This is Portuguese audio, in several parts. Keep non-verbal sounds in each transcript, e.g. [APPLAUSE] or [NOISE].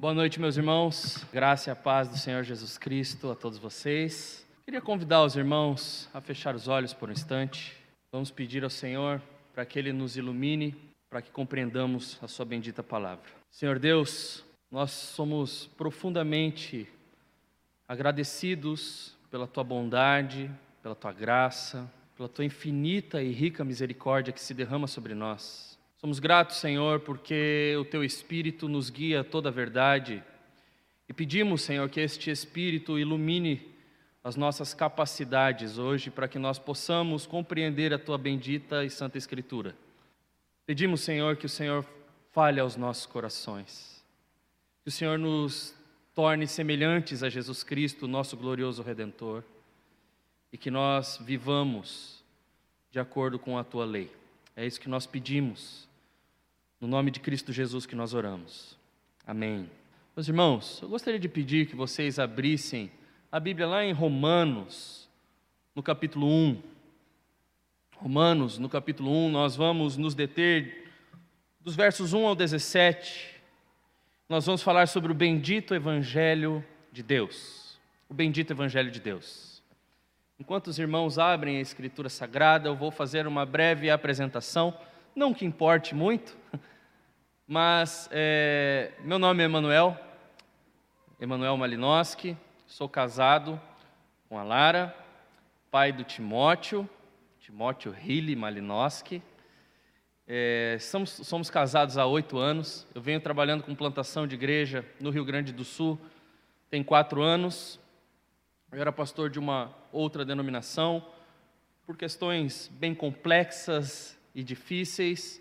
Boa noite, meus irmãos. Graça e a paz do Senhor Jesus Cristo a todos vocês. Queria convidar os irmãos a fechar os olhos por um instante. Vamos pedir ao Senhor para que Ele nos ilumine, para que compreendamos a Sua bendita palavra. Senhor Deus, nós somos profundamente agradecidos pela Tua bondade, pela Tua graça, pela Tua infinita e rica misericórdia que se derrama sobre nós. Somos gratos, Senhor, porque o Teu Espírito nos guia a toda a verdade e pedimos, Senhor, que este Espírito ilumine as nossas capacidades hoje para que nós possamos compreender a Tua bendita e santa Escritura. Pedimos, Senhor, que o Senhor fale aos nossos corações, que o Senhor nos torne semelhantes a Jesus Cristo, nosso glorioso Redentor, e que nós vivamos de acordo com a Tua lei. É isso que nós pedimos no nome de Cristo Jesus que nós oramos. Amém. Meus irmãos, eu gostaria de pedir que vocês abrissem a Bíblia lá em Romanos, no capítulo 1. Romanos, no capítulo 1, nós vamos nos deter dos versos 1 ao 17. Nós vamos falar sobre o bendito Evangelho de Deus. O bendito Evangelho de Deus. Enquanto os irmãos abrem a Escritura Sagrada, eu vou fazer uma breve apresentação, não que importe muito, [LAUGHS] mas é, meu nome é Emanuel, Emanuel Malinowski, sou casado com a Lara, pai do Timóteo, Timóteo Hilly Malinowski. É, somos, somos casados há oito anos, eu venho trabalhando com plantação de igreja no Rio Grande do Sul, tem quatro anos. Eu era pastor de uma outra denominação, por questões bem complexas e difíceis,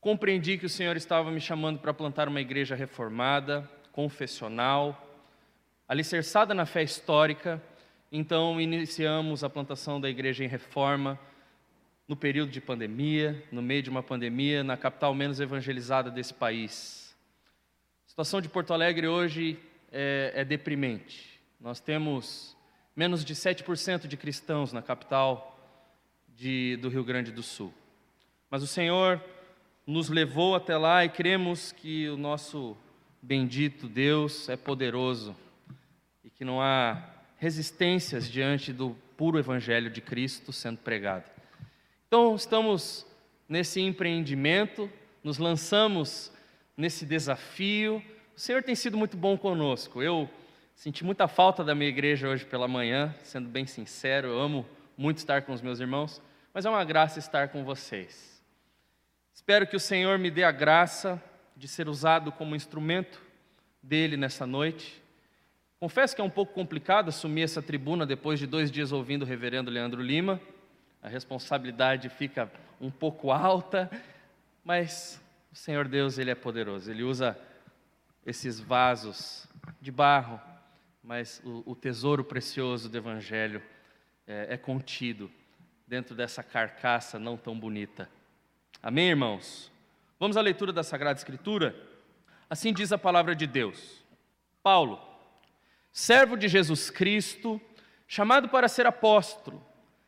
Compreendi que o Senhor estava me chamando para plantar uma igreja reformada, confessional, alicerçada na fé histórica. Então, iniciamos a plantação da igreja em reforma no período de pandemia, no meio de uma pandemia, na capital menos evangelizada desse país. A situação de Porto Alegre hoje é, é deprimente. Nós temos menos de 7% de cristãos na capital de, do Rio Grande do Sul. Mas o Senhor nos levou até lá e cremos que o nosso bendito Deus é poderoso e que não há resistências diante do puro evangelho de Cristo sendo pregado. Então, estamos nesse empreendimento, nos lançamos nesse desafio. O Senhor tem sido muito bom conosco. Eu senti muita falta da minha igreja hoje pela manhã, sendo bem sincero, eu amo muito estar com os meus irmãos, mas é uma graça estar com vocês. Espero que o Senhor me dê a graça de ser usado como instrumento dele nessa noite. Confesso que é um pouco complicado assumir essa tribuna depois de dois dias ouvindo o reverendo Leandro Lima. A responsabilidade fica um pouco alta, mas o Senhor Deus, Ele é poderoso. Ele usa esses vasos de barro, mas o, o tesouro precioso do Evangelho é, é contido dentro dessa carcaça não tão bonita. Amém, irmãos? Vamos à leitura da Sagrada Escritura? Assim diz a palavra de Deus. Paulo, servo de Jesus Cristo, chamado para ser apóstolo,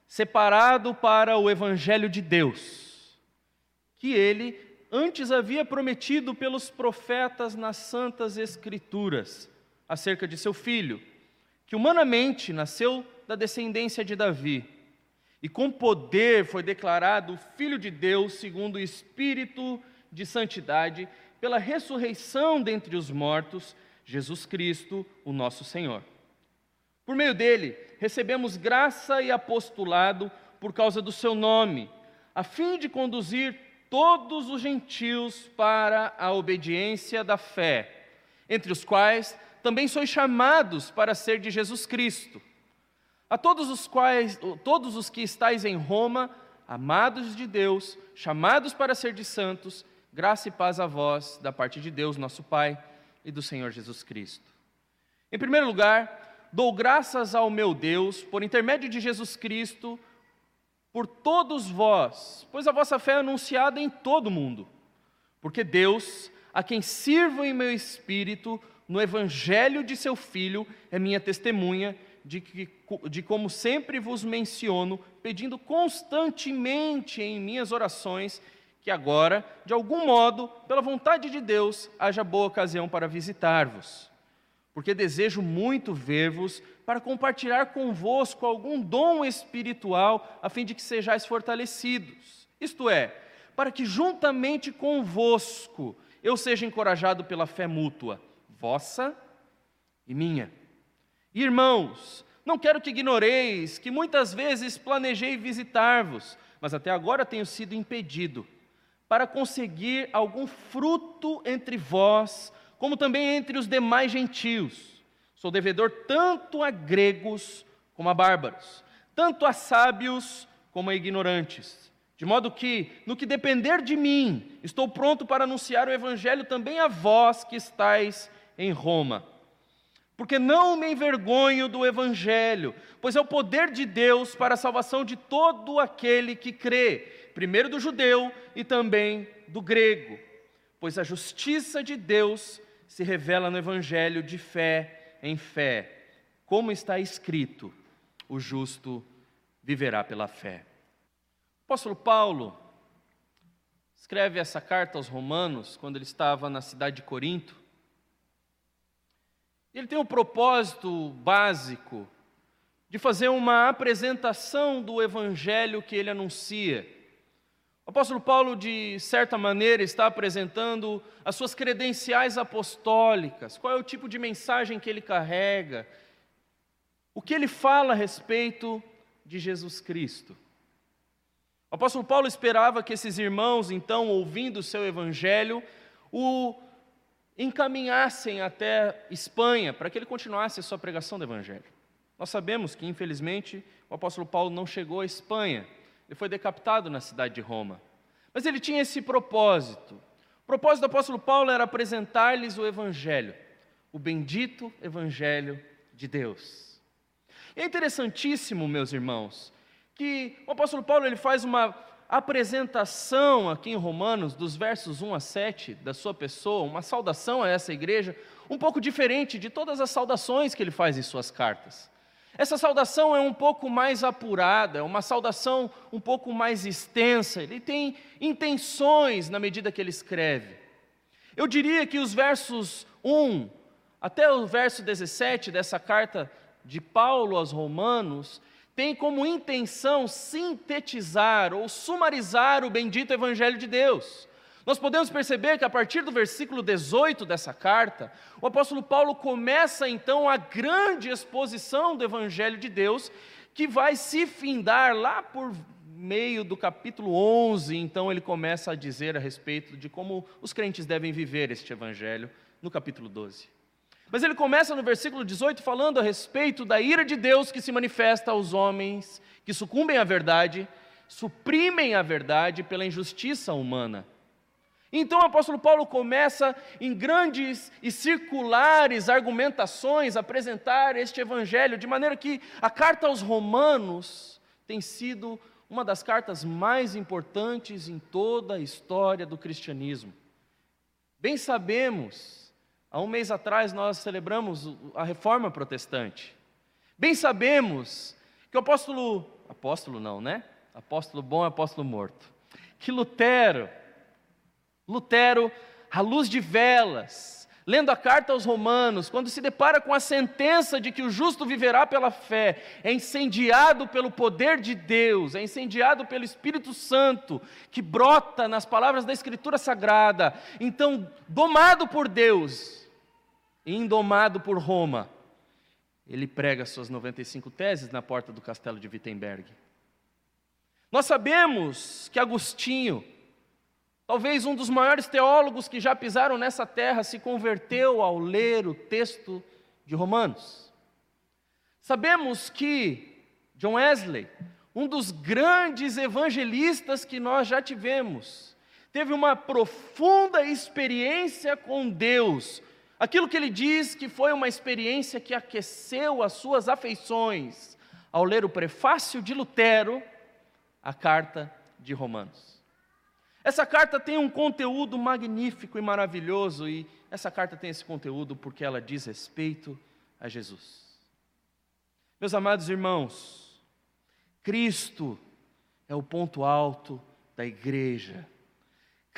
separado para o evangelho de Deus, que ele antes havia prometido pelos profetas nas santas escrituras acerca de seu filho, que humanamente nasceu da descendência de Davi e com poder foi declarado Filho de Deus, segundo o Espírito de Santidade, pela ressurreição dentre os mortos, Jesus Cristo, o nosso Senhor. Por meio dele, recebemos graça e apostolado por causa do seu nome, a fim de conduzir todos os gentios para a obediência da fé, entre os quais também sois chamados para ser de Jesus Cristo a todos os quais, todos os que estáis em Roma, amados de Deus, chamados para ser de santos, graça e paz a vós da parte de Deus, nosso Pai, e do Senhor Jesus Cristo. Em primeiro lugar, dou graças ao meu Deus por intermédio de Jesus Cristo, por todos vós, pois a vossa fé é anunciada em todo o mundo. Porque Deus, a quem sirvo em meu espírito, no evangelho de seu Filho, é minha testemunha de, que, de como sempre vos menciono, pedindo constantemente em minhas orações que agora, de algum modo, pela vontade de Deus, haja boa ocasião para visitar-vos. Porque desejo muito ver-vos para compartilhar convosco algum dom espiritual, a fim de que sejais fortalecidos. Isto é, para que juntamente convosco eu seja encorajado pela fé mútua, vossa e minha. Irmãos, não quero que ignoreis que muitas vezes planejei visitar-vos, mas até agora tenho sido impedido, para conseguir algum fruto entre vós, como também entre os demais gentios. Sou devedor tanto a gregos como a bárbaros, tanto a sábios como a ignorantes. De modo que, no que depender de mim, estou pronto para anunciar o Evangelho também a vós que estáis em Roma porque não me envergonho do Evangelho, pois é o poder de Deus para a salvação de todo aquele que crê, primeiro do judeu e também do grego, pois a justiça de Deus se revela no Evangelho de fé em fé, como está escrito: o justo viverá pela fé. O apóstolo Paulo escreve essa carta aos Romanos quando ele estava na cidade de Corinto. Ele tem o um propósito básico de fazer uma apresentação do evangelho que ele anuncia. O apóstolo Paulo, de certa maneira, está apresentando as suas credenciais apostólicas, qual é o tipo de mensagem que ele carrega, o que ele fala a respeito de Jesus Cristo. O apóstolo Paulo esperava que esses irmãos, então, ouvindo o seu evangelho, o encaminhassem até Espanha para que ele continuasse a sua pregação do Evangelho. Nós sabemos que, infelizmente, o apóstolo Paulo não chegou à Espanha, ele foi decapitado na cidade de Roma. Mas ele tinha esse propósito. O propósito do apóstolo Paulo era apresentar-lhes o Evangelho, o bendito Evangelho de Deus. E é interessantíssimo, meus irmãos, que o apóstolo Paulo ele faz uma apresentação aqui em Romanos, dos versos 1 a 7, da sua pessoa, uma saudação a essa igreja, um pouco diferente de todas as saudações que ele faz em suas cartas. Essa saudação é um pouco mais apurada, é uma saudação um pouco mais extensa, ele tem intenções na medida que ele escreve. Eu diria que os versos 1 até o verso 17 dessa carta de Paulo aos Romanos tem como intenção sintetizar ou sumarizar o bendito Evangelho de Deus. Nós podemos perceber que a partir do versículo 18 dessa carta, o apóstolo Paulo começa então a grande exposição do Evangelho de Deus, que vai se findar lá por meio do capítulo 11, então ele começa a dizer a respeito de como os crentes devem viver este Evangelho, no capítulo 12. Mas ele começa no versículo 18 falando a respeito da ira de Deus que se manifesta aos homens que sucumbem à verdade, suprimem a verdade pela injustiça humana. Então o apóstolo Paulo começa em grandes e circulares argumentações a apresentar este evangelho, de maneira que a carta aos Romanos tem sido uma das cartas mais importantes em toda a história do cristianismo. Bem sabemos Há um mês atrás nós celebramos a reforma protestante. Bem sabemos que o apóstolo, apóstolo não, né? Apóstolo bom é apóstolo morto. Que Lutero, Lutero, à luz de velas, lendo a carta aos Romanos, quando se depara com a sentença de que o justo viverá pela fé, é incendiado pelo poder de Deus, é incendiado pelo Espírito Santo, que brota nas palavras da Escritura Sagrada. Então, domado por Deus, indomado por Roma, ele prega suas 95 teses na porta do castelo de Wittenberg. Nós sabemos que Agostinho, talvez um dos maiores teólogos que já pisaram nessa terra, se converteu ao ler o texto de Romanos. Sabemos que John Wesley, um dos grandes evangelistas que nós já tivemos, teve uma profunda experiência com Deus Aquilo que ele diz que foi uma experiência que aqueceu as suas afeições ao ler o prefácio de Lutero, a carta de Romanos. Essa carta tem um conteúdo magnífico e maravilhoso, e essa carta tem esse conteúdo porque ela diz respeito a Jesus. Meus amados irmãos, Cristo é o ponto alto da igreja.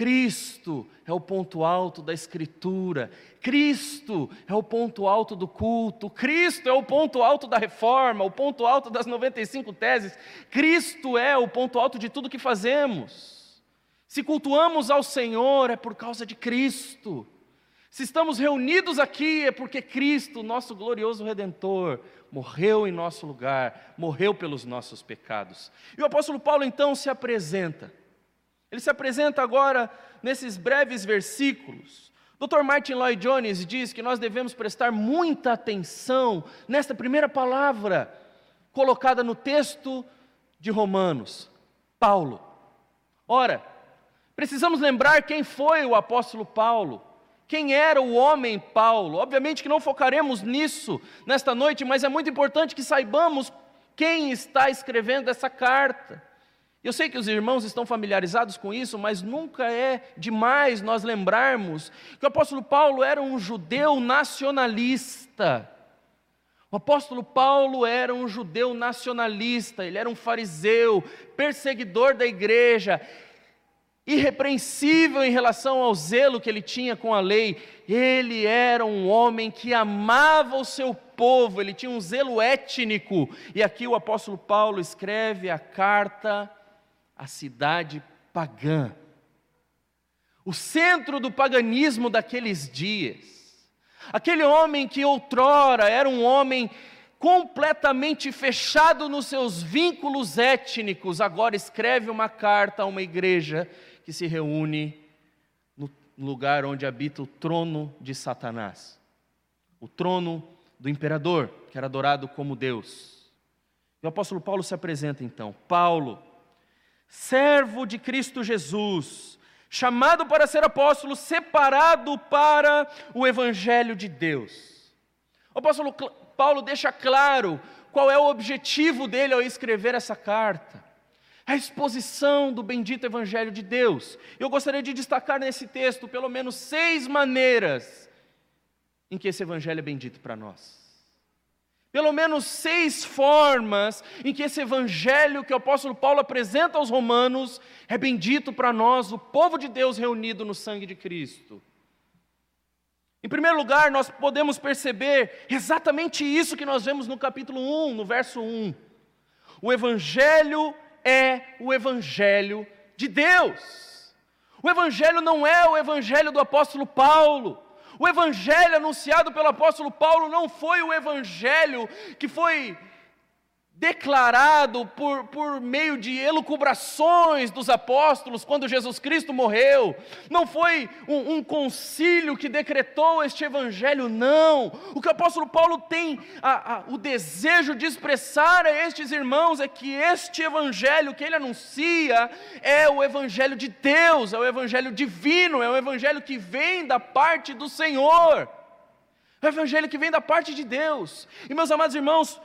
Cristo é o ponto alto da Escritura, Cristo é o ponto alto do culto, Cristo é o ponto alto da reforma, o ponto alto das 95 teses, Cristo é o ponto alto de tudo que fazemos. Se cultuamos ao Senhor é por causa de Cristo. Se estamos reunidos aqui é porque Cristo, nosso glorioso Redentor, morreu em nosso lugar, morreu pelos nossos pecados. E o apóstolo Paulo então se apresenta. Ele se apresenta agora nesses breves versículos. Dr. Martin Lloyd Jones diz que nós devemos prestar muita atenção nesta primeira palavra colocada no texto de Romanos, Paulo. Ora, precisamos lembrar quem foi o apóstolo Paulo. Quem era o homem Paulo? Obviamente que não focaremos nisso nesta noite, mas é muito importante que saibamos quem está escrevendo essa carta. Eu sei que os irmãos estão familiarizados com isso, mas nunca é demais nós lembrarmos que o apóstolo Paulo era um judeu nacionalista. O apóstolo Paulo era um judeu nacionalista, ele era um fariseu, perseguidor da igreja, irrepreensível em relação ao zelo que ele tinha com a lei. Ele era um homem que amava o seu povo, ele tinha um zelo étnico. E aqui o apóstolo Paulo escreve a carta à cidade pagã. O centro do paganismo daqueles dias. Aquele homem que outrora era um homem completamente fechado nos seus vínculos étnicos, agora escreve uma carta a uma igreja que se reúne no lugar onde habita o trono de Satanás, o trono do imperador, que era adorado como Deus. E o apóstolo Paulo se apresenta então: Paulo, servo de Cristo Jesus, chamado para ser apóstolo, separado para o evangelho de Deus. O apóstolo Paulo deixa claro qual é o objetivo dele ao escrever essa carta a exposição do bendito Evangelho de Deus. Eu gostaria de destacar nesse texto pelo menos seis maneiras em que esse Evangelho é bendito para nós. Pelo menos seis formas em que esse Evangelho que o apóstolo Paulo apresenta aos Romanos é bendito para nós, o povo de Deus reunido no sangue de Cristo. Em primeiro lugar, nós podemos perceber exatamente isso que nós vemos no capítulo 1, no verso 1. O Evangelho é o Evangelho de Deus. O Evangelho não é o Evangelho do apóstolo Paulo. O Evangelho anunciado pelo apóstolo Paulo não foi o Evangelho que foi declarado por, por meio de elucubrações dos apóstolos quando Jesus Cristo morreu. Não foi um, um concílio que decretou este evangelho, não. O que o apóstolo Paulo tem a, a, o desejo de expressar a estes irmãos é que este evangelho que ele anuncia é o evangelho de Deus, é o evangelho divino, é o evangelho que vem da parte do Senhor. É o evangelho que vem da parte de Deus. E meus amados irmãos,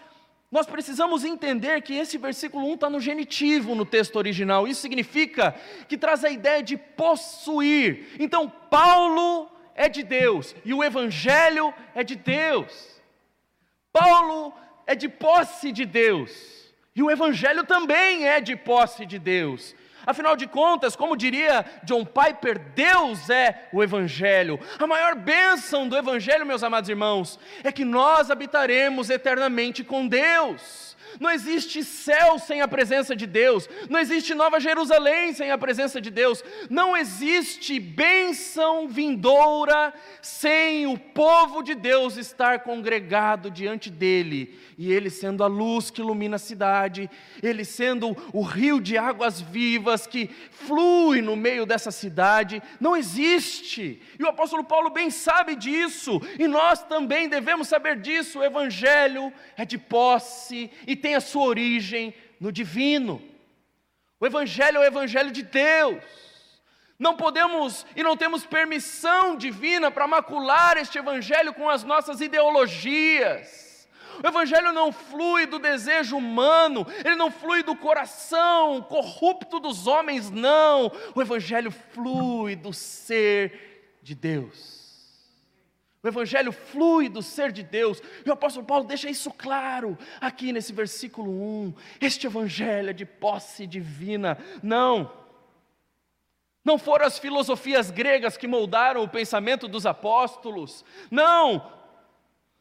nós precisamos entender que esse versículo 1 está no genitivo no texto original. Isso significa que traz a ideia de possuir. Então, Paulo é de Deus e o Evangelho é de Deus. Paulo é de posse de Deus e o Evangelho também é de posse de Deus. Afinal de contas, como diria John Piper, Deus é o Evangelho. A maior bênção do Evangelho, meus amados irmãos, é que nós habitaremos eternamente com Deus. Não existe céu sem a presença de Deus, não existe Nova Jerusalém sem a presença de Deus, não existe bênção vindoura sem o povo de Deus estar congregado diante dele, e ele sendo a luz que ilumina a cidade, ele sendo o rio de águas vivas que flui no meio dessa cidade, não existe, e o apóstolo Paulo bem sabe disso, e nós também devemos saber disso, o Evangelho é de posse e tem a sua origem no divino. O Evangelho é o Evangelho de Deus. Não podemos e não temos permissão divina para macular este Evangelho com as nossas ideologias. O Evangelho não flui do desejo humano, ele não flui do coração corrupto dos homens, não. O Evangelho flui do ser de Deus. O Evangelho flui do ser de Deus. E o apóstolo Paulo deixa isso claro aqui nesse versículo 1. Este Evangelho é de posse divina. Não. Não foram as filosofias gregas que moldaram o pensamento dos apóstolos. Não,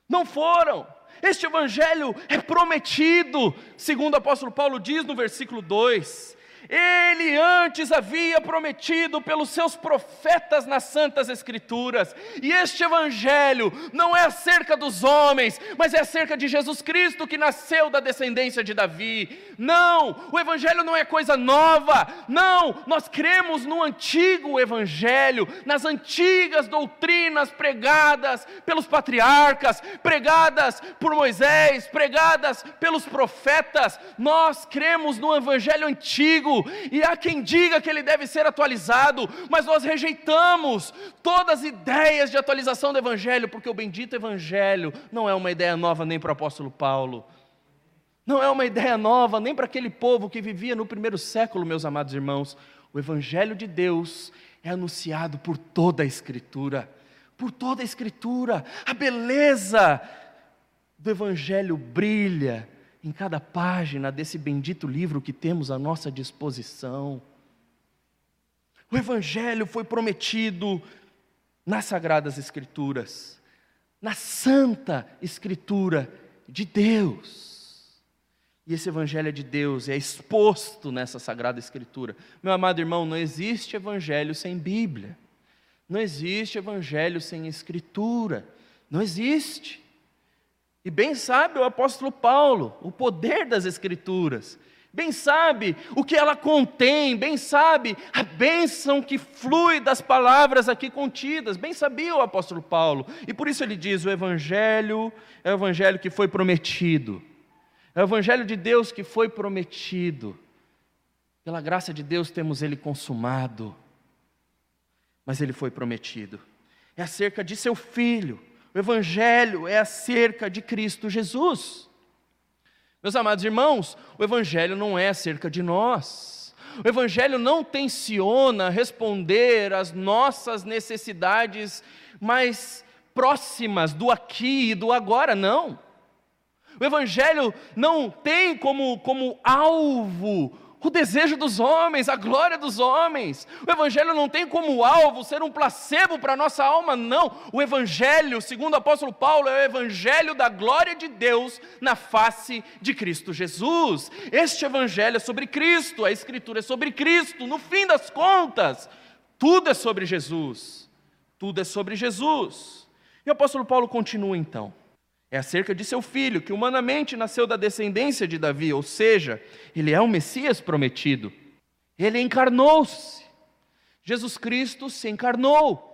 não foram. Este evangelho é prometido, segundo o apóstolo Paulo diz no versículo 2. Ele antes havia prometido pelos seus profetas nas Santas Escrituras, e este Evangelho não é acerca dos homens, mas é acerca de Jesus Cristo que nasceu da descendência de Davi. Não, o Evangelho não é coisa nova, não, nós cremos no antigo Evangelho, nas antigas doutrinas pregadas pelos patriarcas, pregadas por Moisés, pregadas pelos profetas, nós cremos no Evangelho antigo e há quem diga que ele deve ser atualizado, mas nós rejeitamos todas as ideias de atualização do Evangelho, porque o bendito Evangelho não é uma ideia nova nem para o apóstolo Paulo, não é uma ideia nova nem para aquele povo que vivia no primeiro século, meus amados irmãos. O Evangelho de Deus é anunciado por toda a Escritura, por toda a Escritura, a beleza do Evangelho brilha em cada página desse bendito livro que temos à nossa disposição. O Evangelho foi prometido nas Sagradas Escrituras, na Santa Escritura de Deus. E esse Evangelho de Deus é exposto nessa Sagrada Escritura. Meu amado irmão, não existe Evangelho sem Bíblia, não existe Evangelho sem Escritura, não existe. E bem sabe o apóstolo Paulo o poder das Escrituras, bem sabe o que ela contém, bem sabe a bênção que flui das palavras aqui contidas, bem sabia o apóstolo Paulo, e por isso ele diz: o Evangelho é o Evangelho que foi prometido, é o Evangelho de Deus que foi prometido, pela graça de Deus temos ele consumado, mas ele foi prometido, é acerca de seu filho o Evangelho é acerca de Cristo Jesus. Meus amados irmãos, o Evangelho não é acerca de nós. O Evangelho não tensiona responder às nossas necessidades mais próximas do aqui e do agora, não. O Evangelho não tem como, como alvo o desejo dos homens, a glória dos homens. O Evangelho não tem como alvo ser um placebo para a nossa alma, não. O Evangelho, segundo o apóstolo Paulo, é o Evangelho da glória de Deus na face de Cristo Jesus. Este Evangelho é sobre Cristo, a Escritura é sobre Cristo. No fim das contas, tudo é sobre Jesus. Tudo é sobre Jesus. E o apóstolo Paulo continua então. É acerca de seu filho, que humanamente nasceu da descendência de Davi, ou seja, ele é o Messias prometido. Ele encarnou-se. Jesus Cristo se encarnou.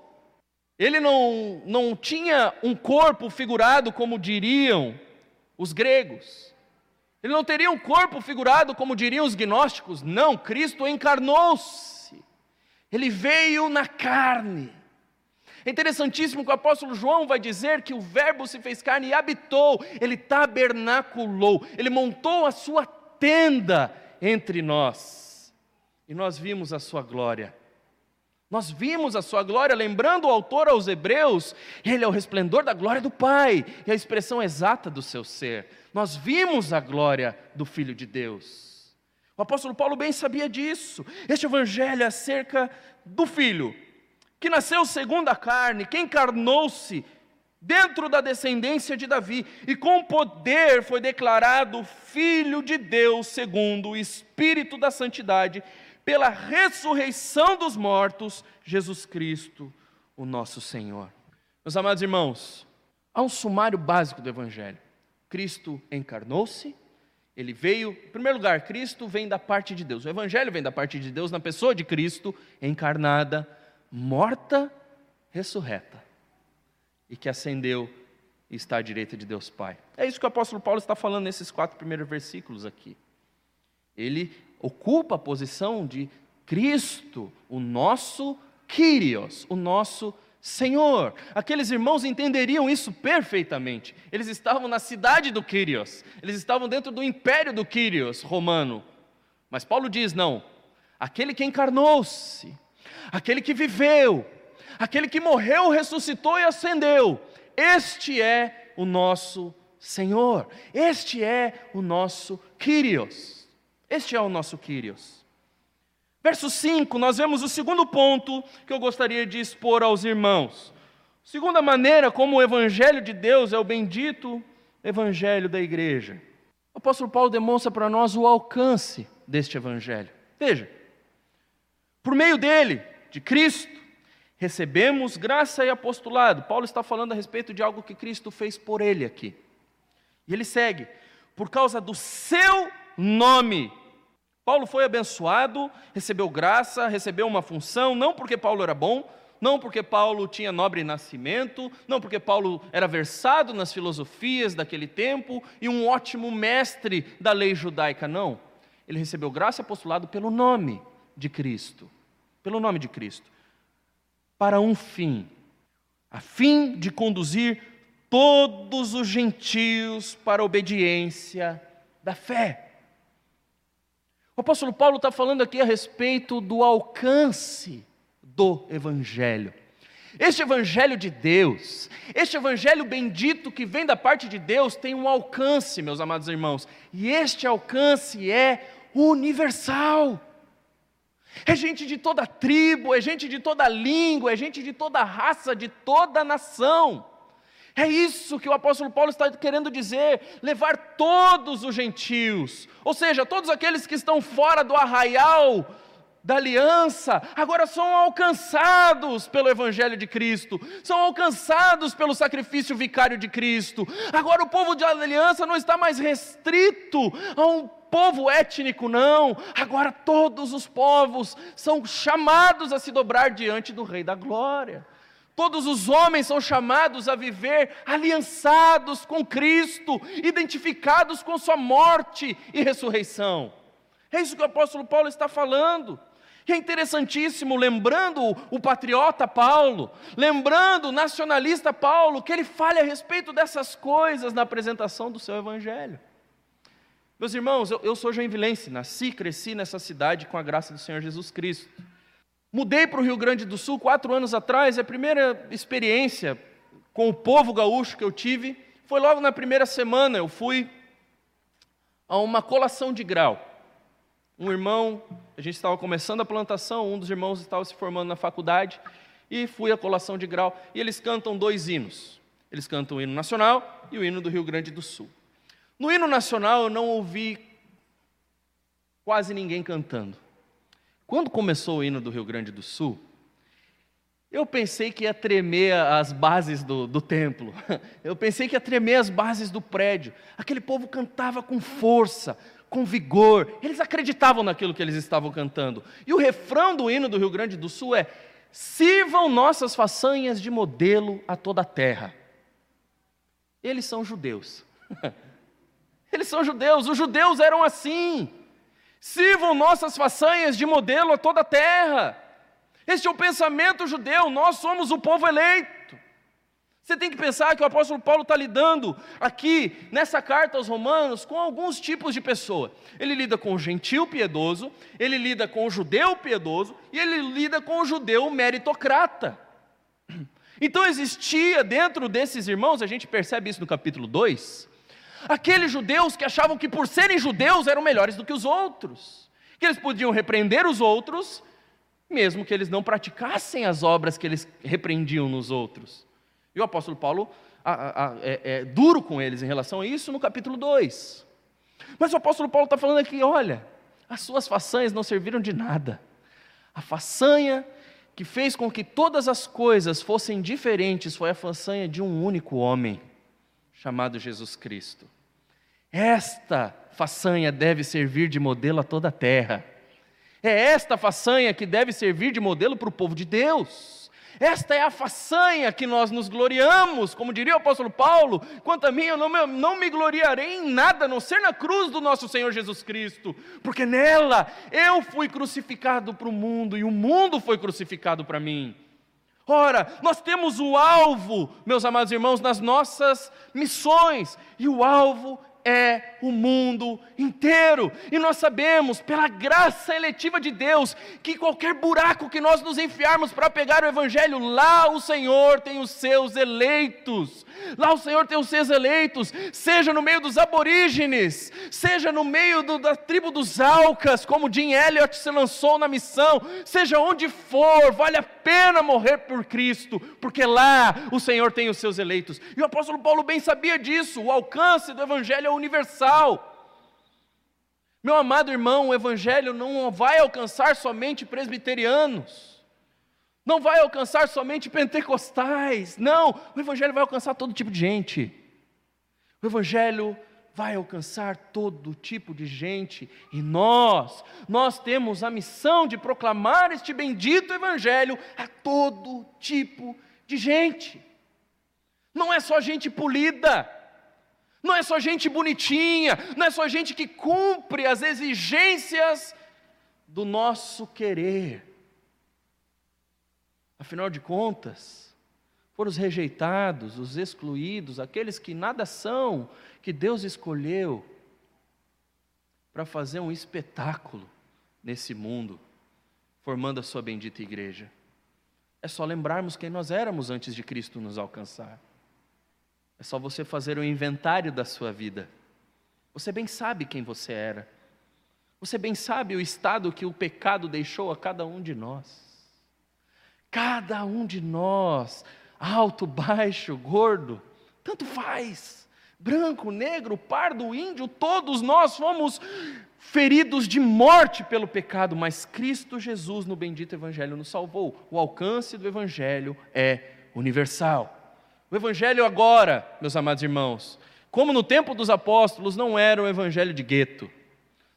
Ele não, não tinha um corpo figurado, como diriam os gregos. Ele não teria um corpo figurado, como diriam os gnósticos. Não, Cristo encarnou-se. Ele veio na carne. É interessantíssimo que o apóstolo João vai dizer que o Verbo se fez carne e habitou, ele tabernaculou, ele montou a sua tenda entre nós. E nós vimos a sua glória. Nós vimos a sua glória, lembrando o autor aos Hebreus, ele é o resplendor da glória do Pai, e a expressão exata do seu ser. Nós vimos a glória do Filho de Deus. O apóstolo Paulo bem sabia disso. Este evangelho é acerca do Filho, que nasceu segundo a carne, que encarnou-se dentro da descendência de Davi, e com poder foi declarado Filho de Deus, segundo o Espírito da Santidade, pela ressurreição dos mortos, Jesus Cristo, o nosso Senhor. Meus amados irmãos, há um sumário básico do Evangelho. Cristo encarnou-se, ele veio, em primeiro lugar, Cristo vem da parte de Deus. O Evangelho vem da parte de Deus na pessoa de Cristo encarnada morta, ressurreta, e que ascendeu e está à direita de Deus Pai. É isso que o apóstolo Paulo está falando nesses quatro primeiros versículos aqui. Ele ocupa a posição de Cristo, o nosso Kyrios, o nosso Senhor. Aqueles irmãos entenderiam isso perfeitamente. Eles estavam na cidade do Kyrios, eles estavam dentro do império do Kyrios romano. Mas Paulo diz: não, aquele que encarnou-se, aquele que viveu, aquele que morreu, ressuscitou e ascendeu. Este é o nosso Senhor, este é o nosso Kyrios. Este é o nosso Kyrios. Verso 5, nós vemos o segundo ponto que eu gostaria de expor aos irmãos. Segunda maneira como o Evangelho de Deus é o bendito Evangelho da igreja. O apóstolo Paulo demonstra para nós o alcance deste Evangelho. Veja, por meio dele, de Cristo, recebemos graça e apostolado. Paulo está falando a respeito de algo que Cristo fez por ele aqui. E ele segue, por causa do seu nome Paulo foi abençoado, recebeu graça, recebeu uma função, não porque Paulo era bom, não porque Paulo tinha nobre nascimento, não porque Paulo era versado nas filosofias daquele tempo e um ótimo mestre da lei judaica, não. Ele recebeu graça e apostolado pelo nome de Cristo, pelo nome de Cristo, para um fim, a fim de conduzir todos os gentios para a obediência da fé. O apóstolo Paulo está falando aqui a respeito do alcance do Evangelho. Este Evangelho de Deus, este Evangelho bendito que vem da parte de Deus, tem um alcance, meus amados irmãos, e este alcance é universal. É gente de toda tribo, é gente de toda língua, é gente de toda raça, de toda nação. É isso que o apóstolo Paulo está querendo dizer: levar todos os gentios, ou seja, todos aqueles que estão fora do arraial da aliança, agora são alcançados pelo Evangelho de Cristo, são alcançados pelo sacrifício vicário de Cristo. Agora o povo de aliança não está mais restrito a um povo étnico, não. Agora todos os povos são chamados a se dobrar diante do Rei da Glória. Todos os homens são chamados a viver aliançados com Cristo, identificados com Sua morte e ressurreição. É isso que o apóstolo Paulo está falando. E é interessantíssimo, lembrando o patriota Paulo, lembrando o nacionalista Paulo, que ele fale a respeito dessas coisas na apresentação do seu evangelho. Meus irmãos, eu, eu sou joinvilense, nasci e cresci nessa cidade com a graça do Senhor Jesus Cristo. Mudei para o Rio Grande do Sul quatro anos atrás, a primeira experiência com o povo gaúcho que eu tive foi logo na primeira semana. Eu fui a uma colação de grau. Um irmão, a gente estava começando a plantação, um dos irmãos estava se formando na faculdade, e fui à colação de grau, e eles cantam dois hinos. Eles cantam o hino nacional e o hino do Rio Grande do Sul. No hino nacional eu não ouvi quase ninguém cantando. Quando começou o hino do Rio Grande do Sul, eu pensei que ia tremer as bases do, do, templo, [LAUGHS] eu pensei que ia tremer as bases do prédio. Aquele povo cantava com força, com vigor, eles acreditavam naquilo que eles estavam cantando. E o refrão do hino do Rio Grande do Sul é: Sirvam nossas façanhas de modelo a toda a terra. Eles são judeus. [LAUGHS] Eles são judeus, os judeus eram assim. Sirvam nossas façanhas de modelo a toda a terra. Este é o pensamento judeu, nós somos o povo eleito. Você tem que pensar que o apóstolo Paulo está lidando aqui, nessa carta aos Romanos, com alguns tipos de pessoa. Ele lida com o gentil piedoso, ele lida com o judeu piedoso e ele lida com o judeu meritocrata. Então existia dentro desses irmãos, a gente percebe isso no capítulo 2, Aqueles judeus que achavam que por serem judeus eram melhores do que os outros, que eles podiam repreender os outros, mesmo que eles não praticassem as obras que eles repreendiam nos outros. E o apóstolo Paulo a, a, é, é duro com eles em relação a isso no capítulo 2. Mas o apóstolo Paulo está falando aqui: olha, as suas façanhas não serviram de nada. A façanha que fez com que todas as coisas fossem diferentes foi a façanha de um único homem chamado Jesus Cristo. Esta façanha deve servir de modelo a toda a terra. É esta façanha que deve servir de modelo para o povo de Deus. Esta é a façanha que nós nos gloriamos, como diria o apóstolo Paulo: quanto a mim, eu não me, não me gloriarei em nada, a não ser na cruz do nosso Senhor Jesus Cristo, porque nela eu fui crucificado para o mundo e o mundo foi crucificado para mim. Ora, nós temos o alvo, meus amados irmãos, nas nossas missões, e o alvo é o mundo inteiro. E nós sabemos, pela graça eletiva de Deus, que qualquer buraco que nós nos enfiarmos para pegar o Evangelho, lá o Senhor tem os seus eleitos. Lá o Senhor tem os seus eleitos, seja no meio dos aborígenes, seja no meio do, da tribo dos Alcas, como Jim Elliot se lançou na missão, seja onde for, vale a pena morrer por Cristo, porque lá o Senhor tem os seus eleitos. E o apóstolo Paulo bem sabia disso, o alcance do Evangelho é universal. Meu amado irmão, o Evangelho não vai alcançar somente presbiterianos, não vai alcançar somente pentecostais, não, o Evangelho vai alcançar todo tipo de gente. O Evangelho vai alcançar todo tipo de gente, e nós, nós temos a missão de proclamar este bendito Evangelho a todo tipo de gente. Não é só gente polida, não é só gente bonitinha, não é só gente que cumpre as exigências do nosso querer. Afinal de contas, foram os rejeitados, os excluídos, aqueles que nada são, que Deus escolheu para fazer um espetáculo nesse mundo, formando a sua bendita igreja. É só lembrarmos quem nós éramos antes de Cristo nos alcançar. É só você fazer um inventário da sua vida. Você bem sabe quem você era. Você bem sabe o estado que o pecado deixou a cada um de nós. Cada um de nós, alto, baixo, gordo, tanto faz. Branco, negro, pardo, índio, todos nós fomos feridos de morte pelo pecado, mas Cristo Jesus no bendito Evangelho nos salvou. O alcance do Evangelho é universal. O evangelho agora, meus amados irmãos, como no tempo dos apóstolos, não era o evangelho de gueto,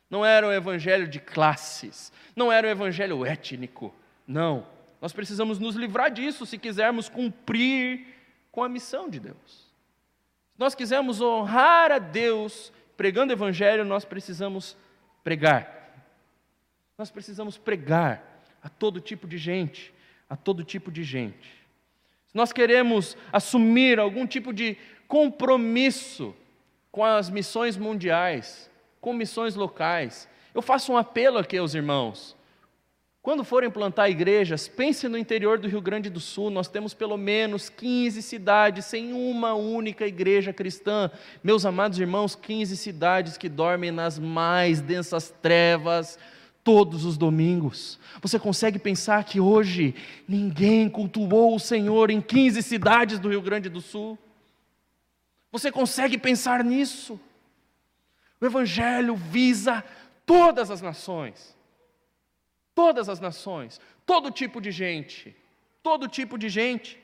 não era o evangelho de classes, não era o evangelho étnico. Não. Nós precisamos nos livrar disso se quisermos cumprir com a missão de Deus. Se nós quisermos honrar a Deus pregando o evangelho, nós precisamos pregar. Nós precisamos pregar a todo tipo de gente, a todo tipo de gente nós queremos assumir algum tipo de compromisso com as missões mundiais, com missões locais, eu faço um apelo aqui aos irmãos. Quando forem plantar igrejas, pense no interior do Rio Grande do Sul, nós temos pelo menos 15 cidades sem uma única igreja cristã. Meus amados irmãos, 15 cidades que dormem nas mais densas trevas, todos os domingos. Você consegue pensar que hoje ninguém cultuou o Senhor em 15 cidades do Rio Grande do Sul? Você consegue pensar nisso? O Evangelho visa todas as nações, todas as nações, todo tipo de gente, todo tipo de gente.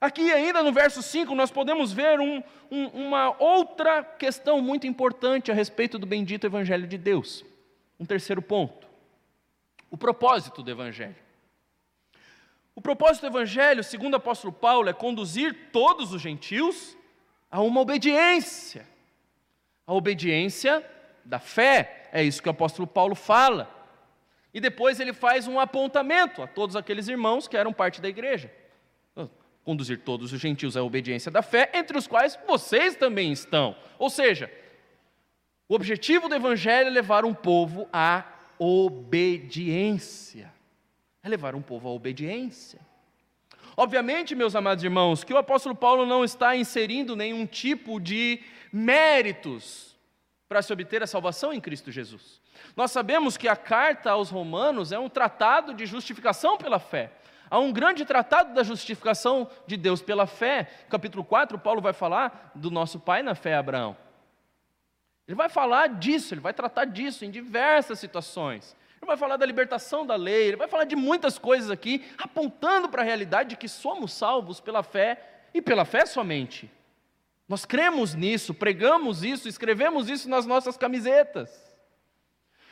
Aqui, ainda no verso 5, nós podemos ver um, um, uma outra questão muito importante a respeito do bendito Evangelho de Deus. Um terceiro ponto. O propósito do Evangelho. O propósito do Evangelho, segundo o apóstolo Paulo, é conduzir todos os gentios a uma obediência. A obediência da fé. É isso que o apóstolo Paulo fala. E depois ele faz um apontamento a todos aqueles irmãos que eram parte da igreja. Conduzir todos os gentios à obediência da fé, entre os quais vocês também estão. Ou seja, o objetivo do Evangelho é levar um povo à obediência. É levar um povo à obediência. Obviamente, meus amados irmãos, que o apóstolo Paulo não está inserindo nenhum tipo de méritos para se obter a salvação em Cristo Jesus. Nós sabemos que a carta aos Romanos é um tratado de justificação pela fé. Há um grande tratado da justificação de Deus pela fé. Capítulo 4, Paulo vai falar do nosso pai na fé, Abraão. Ele vai falar disso, ele vai tratar disso em diversas situações. Ele vai falar da libertação da lei, ele vai falar de muitas coisas aqui, apontando para a realidade de que somos salvos pela fé e pela fé somente. Nós cremos nisso, pregamos isso, escrevemos isso nas nossas camisetas.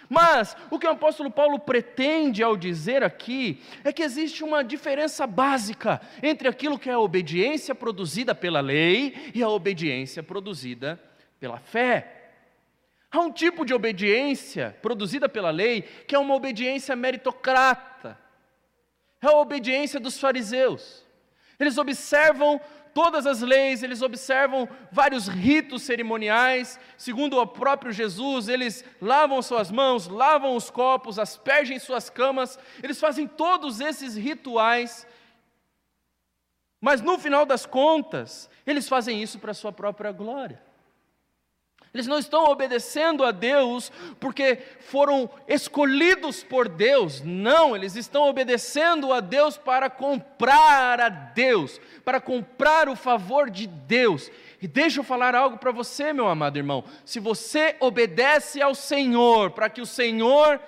Mas o que o apóstolo Paulo pretende ao dizer aqui é que existe uma diferença básica entre aquilo que é a obediência produzida pela lei e a obediência produzida pela fé. Há um tipo de obediência produzida pela lei que é uma obediência meritocrata. É a obediência dos fariseus. Eles observam todas as leis, eles observam vários ritos cerimoniais, segundo o próprio Jesus, eles lavam suas mãos, lavam os copos, aspergem suas camas, eles fazem todos esses rituais Mas no final das contas, eles fazem isso para a sua própria glória. Eles não estão obedecendo a Deus porque foram escolhidos por Deus. Não, eles estão obedecendo a Deus para comprar a Deus, para comprar o favor de Deus. E deixa eu falar algo para você, meu amado irmão. Se você obedece ao Senhor para que o Senhor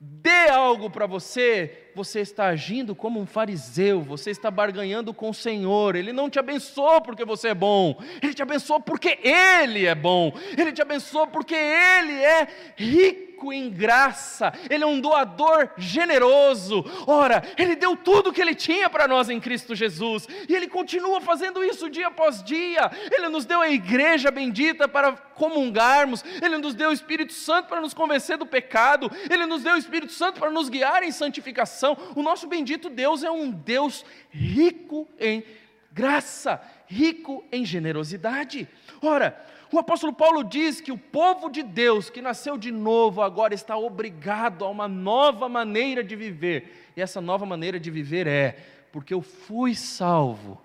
dê algo para você, você está agindo como um fariseu, você está barganhando com o Senhor. Ele não te abençoou porque você é bom, ele te abençoou porque ele é bom, ele te abençoou porque ele é rico em graça, Ele é um doador generoso. Ora, Ele deu tudo que Ele tinha para nós em Cristo Jesus, e Ele continua fazendo isso dia após dia. Ele nos deu a igreja bendita para comungarmos, Ele nos deu o Espírito Santo para nos convencer do pecado, Ele nos deu o Espírito Santo para nos guiar em santificação. O nosso bendito Deus é um Deus rico em graça, rico em generosidade. Ora, o apóstolo Paulo diz que o povo de Deus que nasceu de novo agora está obrigado a uma nova maneira de viver. E essa nova maneira de viver é: porque eu fui salvo,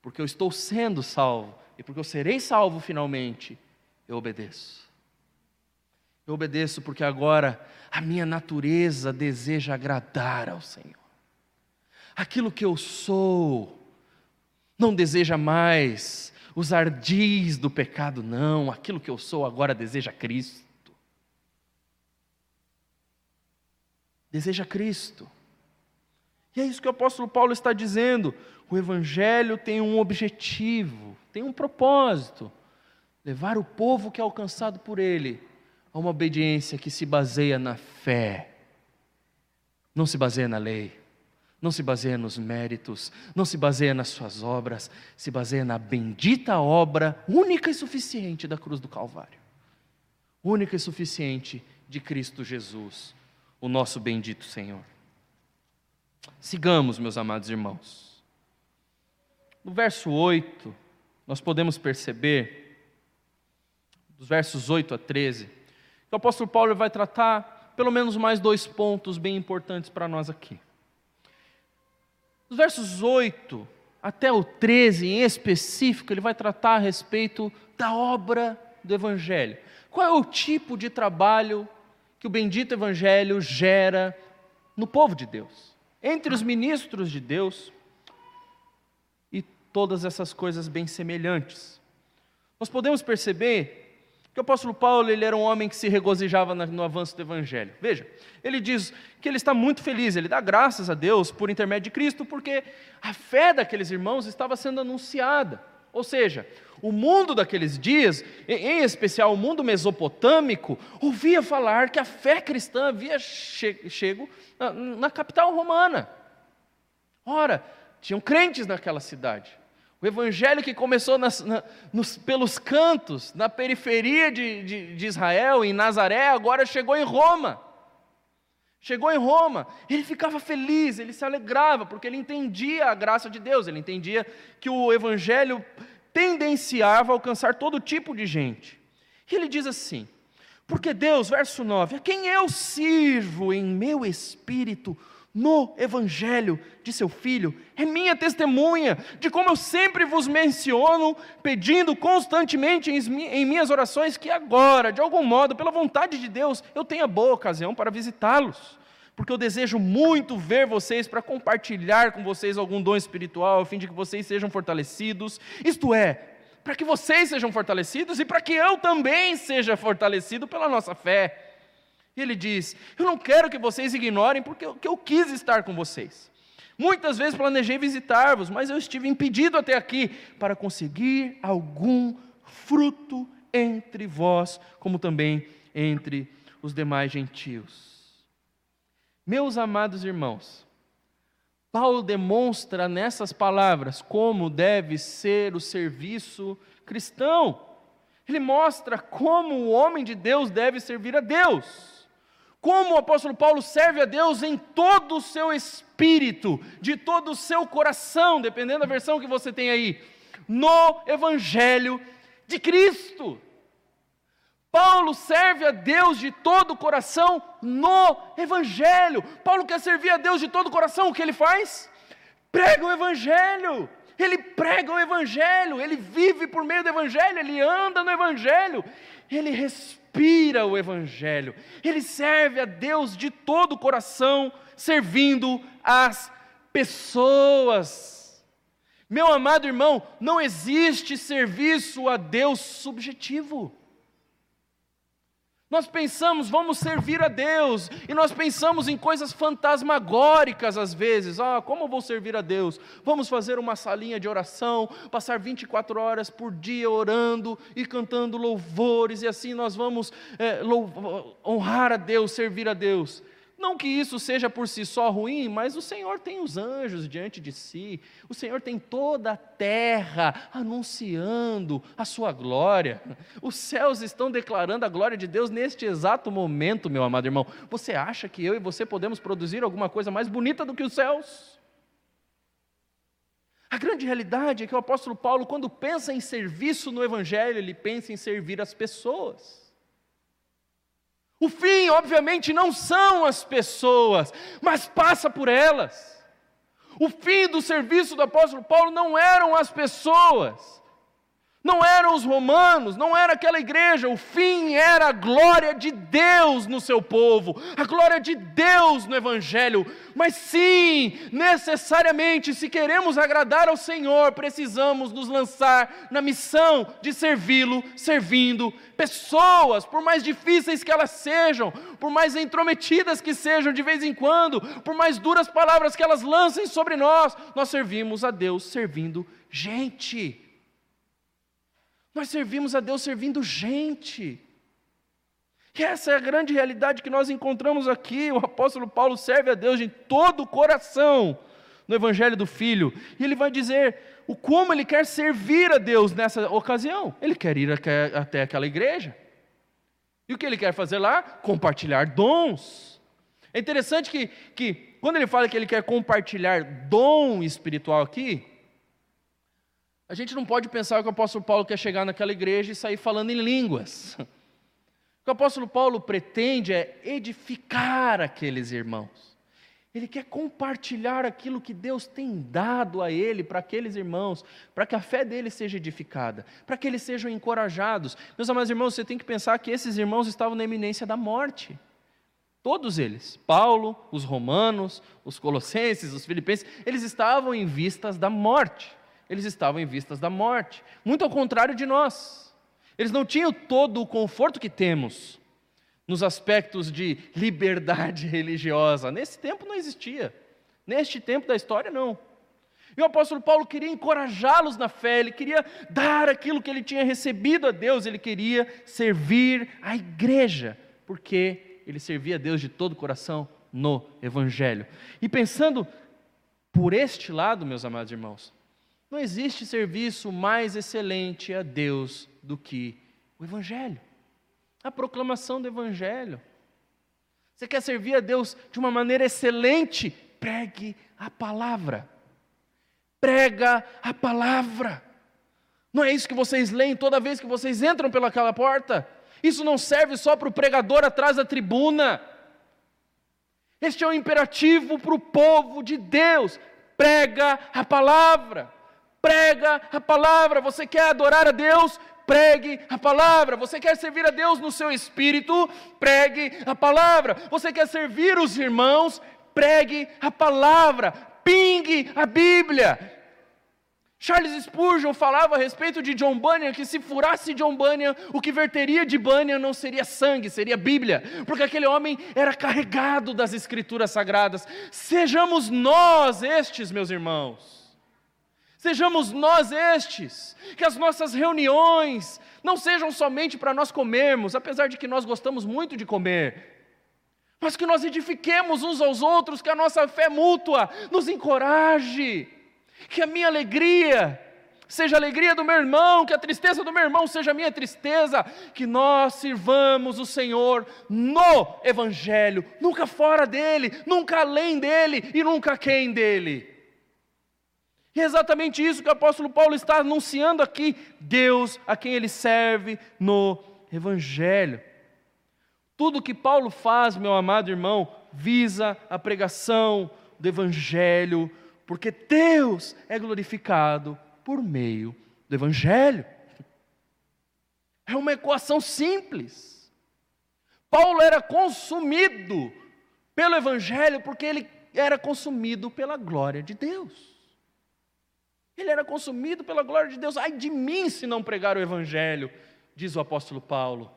porque eu estou sendo salvo e porque eu serei salvo finalmente, eu obedeço. Eu obedeço porque agora a minha natureza deseja agradar ao Senhor. Aquilo que eu sou não deseja mais os ardis do pecado, não, aquilo que eu sou agora deseja Cristo. Deseja Cristo. E é isso que o apóstolo Paulo está dizendo. O Evangelho tem um objetivo, tem um propósito: levar o povo que é alcançado por ele a uma obediência que se baseia na fé, não se baseia na lei não se baseia nos méritos, não se baseia nas suas obras, se baseia na bendita obra única e suficiente da cruz do Calvário. Única e suficiente de Cristo Jesus, o nosso bendito Senhor. Sigamos, meus amados irmãos. No verso 8, nós podemos perceber, dos versos 8 a 13, que o apóstolo Paulo vai tratar pelo menos mais dois pontos bem importantes para nós aqui. Os versos 8 até o 13 em específico, ele vai tratar a respeito da obra do Evangelho. Qual é o tipo de trabalho que o bendito Evangelho gera no povo de Deus, entre os ministros de Deus e todas essas coisas bem semelhantes. Nós podemos perceber que o apóstolo Paulo ele era um homem que se regozijava no avanço do evangelho. Veja, ele diz que ele está muito feliz, ele dá graças a Deus por intermédio de Cristo, porque a fé daqueles irmãos estava sendo anunciada. Ou seja, o mundo daqueles dias, em especial o mundo mesopotâmico, ouvia falar que a fé cristã havia chego na capital romana. Ora, tinham crentes naquela cidade. O evangelho que começou nas, na, nos, pelos cantos, na periferia de, de, de Israel, em Nazaré, agora chegou em Roma. Chegou em Roma, ele ficava feliz, ele se alegrava, porque ele entendia a graça de Deus, ele entendia que o Evangelho tendenciava a alcançar todo tipo de gente. E ele diz assim: porque Deus, verso 9, a quem eu sirvo em meu espírito, no Evangelho de seu Filho, é minha testemunha de como eu sempre vos menciono, pedindo constantemente em minhas orações que agora, de algum modo, pela vontade de Deus, eu tenha boa ocasião para visitá-los, porque eu desejo muito ver vocês para compartilhar com vocês algum dom espiritual, a fim de que vocês sejam fortalecidos, isto é, para que vocês sejam fortalecidos e para que eu também seja fortalecido pela nossa fé. Ele diz: Eu não quero que vocês ignorem, porque eu, eu quis estar com vocês. Muitas vezes planejei visitar-vos, mas eu estive impedido até aqui para conseguir algum fruto entre vós, como também entre os demais gentios. Meus amados irmãos, Paulo demonstra nessas palavras como deve ser o serviço cristão. Ele mostra como o homem de Deus deve servir a Deus. Como o apóstolo Paulo serve a Deus em todo o seu espírito, de todo o seu coração, dependendo da versão que você tem aí, no Evangelho de Cristo. Paulo serve a Deus de todo o coração no Evangelho. Paulo quer servir a Deus de todo o coração, o que ele faz? Prega o Evangelho. ele prega o Evangelho, ele vive por meio do Evangelho, ele anda no Evangelho, ele respira o Evangelho, ele serve a Deus de todo o coração, servindo as pessoas. Meu amado irmão, não existe serviço a Deus subjetivo. Nós pensamos, vamos servir a Deus, e nós pensamos em coisas fantasmagóricas às vezes. Ah, como vou servir a Deus? Vamos fazer uma salinha de oração, passar 24 horas por dia orando e cantando louvores, e assim nós vamos é, honrar a Deus, servir a Deus. Não que isso seja por si só ruim, mas o Senhor tem os anjos diante de si, o Senhor tem toda a terra anunciando a sua glória, os céus estão declarando a glória de Deus neste exato momento, meu amado irmão. Você acha que eu e você podemos produzir alguma coisa mais bonita do que os céus? A grande realidade é que o apóstolo Paulo, quando pensa em serviço no Evangelho, ele pensa em servir as pessoas. O fim, obviamente, não são as pessoas, mas passa por elas. O fim do serviço do apóstolo Paulo não eram as pessoas, não eram os romanos, não era aquela igreja, o fim era a glória de Deus no seu povo, a glória de Deus no Evangelho. Mas sim, necessariamente, se queremos agradar ao Senhor, precisamos nos lançar na missão de servi-lo, servindo pessoas, por mais difíceis que elas sejam, por mais intrometidas que sejam de vez em quando, por mais duras palavras que elas lancem sobre nós, nós servimos a Deus servindo gente. Nós servimos a Deus servindo gente. E essa é a grande realidade que nós encontramos aqui. O apóstolo Paulo serve a Deus de todo o coração no Evangelho do Filho. E ele vai dizer o como ele quer servir a Deus nessa ocasião. Ele quer ir até aquela igreja. E o que ele quer fazer lá? Compartilhar dons. É interessante que, que quando ele fala que ele quer compartilhar dom espiritual aqui, a gente não pode pensar que o apóstolo Paulo quer chegar naquela igreja e sair falando em línguas. O que o apóstolo Paulo pretende é edificar aqueles irmãos. Ele quer compartilhar aquilo que Deus tem dado a ele, para aqueles irmãos, para que a fé deles seja edificada, para que eles sejam encorajados. Meus amados irmãos, você tem que pensar que esses irmãos estavam na eminência da morte. Todos eles, Paulo, os romanos, os colossenses, os filipenses, eles estavam em vistas da morte eles estavam em vistas da morte. Muito ao contrário de nós. Eles não tinham todo o conforto que temos nos aspectos de liberdade [LAUGHS] religiosa. Nesse tempo não existia. Neste tempo da história, não. E o apóstolo Paulo queria encorajá-los na fé, ele queria dar aquilo que ele tinha recebido a Deus, ele queria servir a igreja, porque ele servia a Deus de todo o coração no Evangelho. E pensando por este lado, meus amados irmãos, não existe serviço mais excelente a Deus do que o Evangelho, a proclamação do Evangelho. Você quer servir a Deus de uma maneira excelente? Pregue a palavra. Prega a palavra. Não é isso que vocês leem toda vez que vocês entram pelaquela porta? Isso não serve só para o pregador atrás da tribuna. Este é um imperativo para o povo de Deus. Prega a palavra prega a palavra. Você quer adorar a Deus? Pregue a palavra. Você quer servir a Deus no seu espírito? Pregue a palavra. Você quer servir os irmãos? Pregue a palavra. Pingue a Bíblia. Charles Spurgeon falava a respeito de John Bunyan que se furasse John Bunyan, o que verteria de Bunyan não seria sangue, seria Bíblia, porque aquele homem era carregado das escrituras sagradas. Sejamos nós estes, meus irmãos. Sejamos nós estes, que as nossas reuniões não sejam somente para nós comermos, apesar de que nós gostamos muito de comer, mas que nós edifiquemos uns aos outros, que a nossa fé mútua nos encoraje, que a minha alegria seja a alegria do meu irmão, que a tristeza do meu irmão seja a minha tristeza, que nós sirvamos o Senhor no Evangelho, nunca fora dele, nunca além dele e nunca quem dele. E é exatamente isso que o apóstolo Paulo está anunciando aqui: Deus a quem ele serve no Evangelho. Tudo que Paulo faz, meu amado irmão, visa a pregação do Evangelho porque Deus é glorificado por meio do Evangelho. É uma equação simples. Paulo era consumido pelo Evangelho porque ele era consumido pela glória de Deus. Ele era consumido pela glória de Deus. Ai de mim se não pregar o Evangelho, diz o apóstolo Paulo.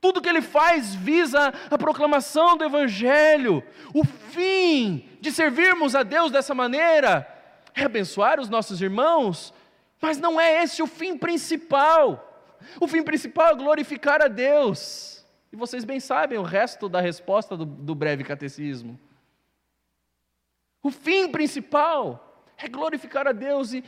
Tudo que ele faz visa a proclamação do Evangelho. O fim de servirmos a Deus dessa maneira é abençoar os nossos irmãos, mas não é esse o fim principal. O fim principal é glorificar a Deus. E vocês bem sabem o resto da resposta do, do breve catecismo. O fim principal é glorificar a Deus e,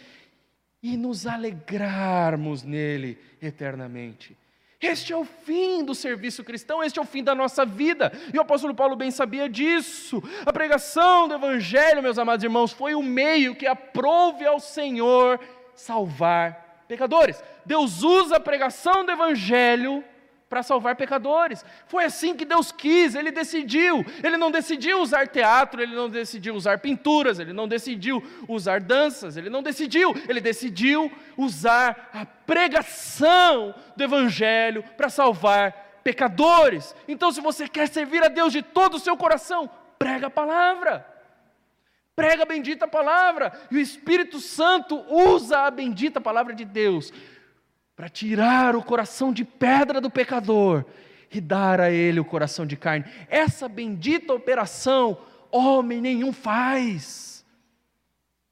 e nos alegrarmos nele eternamente. Este é o fim do serviço cristão, este é o fim da nossa vida. E o apóstolo Paulo bem sabia disso. A pregação do Evangelho, meus amados irmãos, foi o meio que aprove ao Senhor salvar pecadores. Deus usa a pregação do Evangelho para salvar pecadores. Foi assim que Deus quis, Ele decidiu. Ele não decidiu usar teatro, Ele não decidiu usar pinturas, Ele não decidiu usar danças, Ele não decidiu, Ele decidiu usar a pregação do Evangelho para salvar pecadores. Então, se você quer servir a Deus de todo o seu coração, prega a palavra. Prega a bendita palavra, e o Espírito Santo usa a bendita palavra de Deus para tirar o coração de pedra do pecador e dar a ele o coração de carne. Essa bendita operação, homem nenhum faz.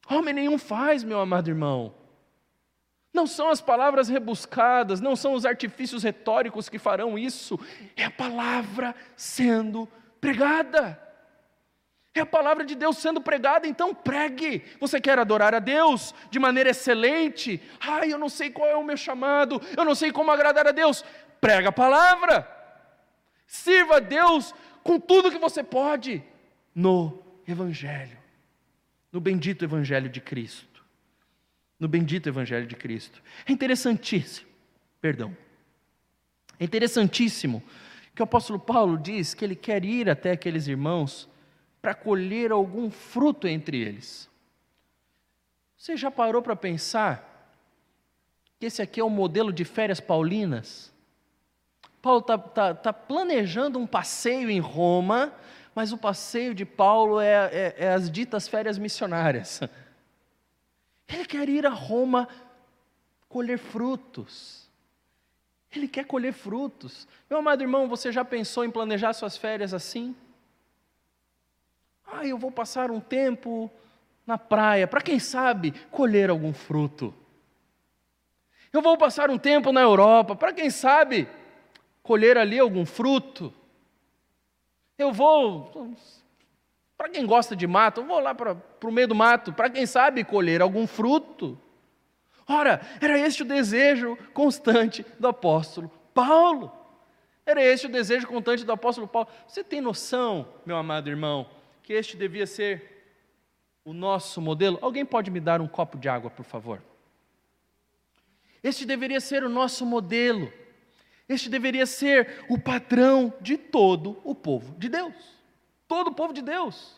Homem nenhum faz, meu amado irmão. Não são as palavras rebuscadas, não são os artifícios retóricos que farão isso, é a palavra sendo pregada. É a palavra de Deus sendo pregada, então pregue. Você quer adorar a Deus de maneira excelente? Ai, eu não sei qual é o meu chamado, eu não sei como agradar a Deus. Prega a palavra. Sirva a Deus com tudo que você pode no Evangelho, no bendito Evangelho de Cristo. No bendito Evangelho de Cristo. É interessantíssimo, perdão, é interessantíssimo que o apóstolo Paulo diz que ele quer ir até aqueles irmãos para colher algum fruto entre eles. Você já parou para pensar que esse aqui é o modelo de férias paulinas? Paulo está tá, tá planejando um passeio em Roma, mas o passeio de Paulo é, é, é as ditas férias missionárias. [LAUGHS] Ele quer ir a Roma colher frutos. Ele quer colher frutos. Meu amado irmão, você já pensou em planejar suas férias assim? Ah, eu vou passar um tempo na praia, para quem sabe colher algum fruto. Eu vou passar um tempo na Europa, para quem sabe colher ali algum fruto. Eu vou, para quem gosta de mato, eu vou lá para, o meio do mato, para quem sabe colher algum fruto. Ora, era este o desejo constante do apóstolo Paulo. Era este o desejo constante do apóstolo Paulo. Você tem noção, meu amado irmão, que este devia ser o nosso modelo? Alguém pode me dar um copo de água, por favor? Este deveria ser o nosso modelo. Este deveria ser o padrão de todo o povo de Deus. Todo o povo de Deus.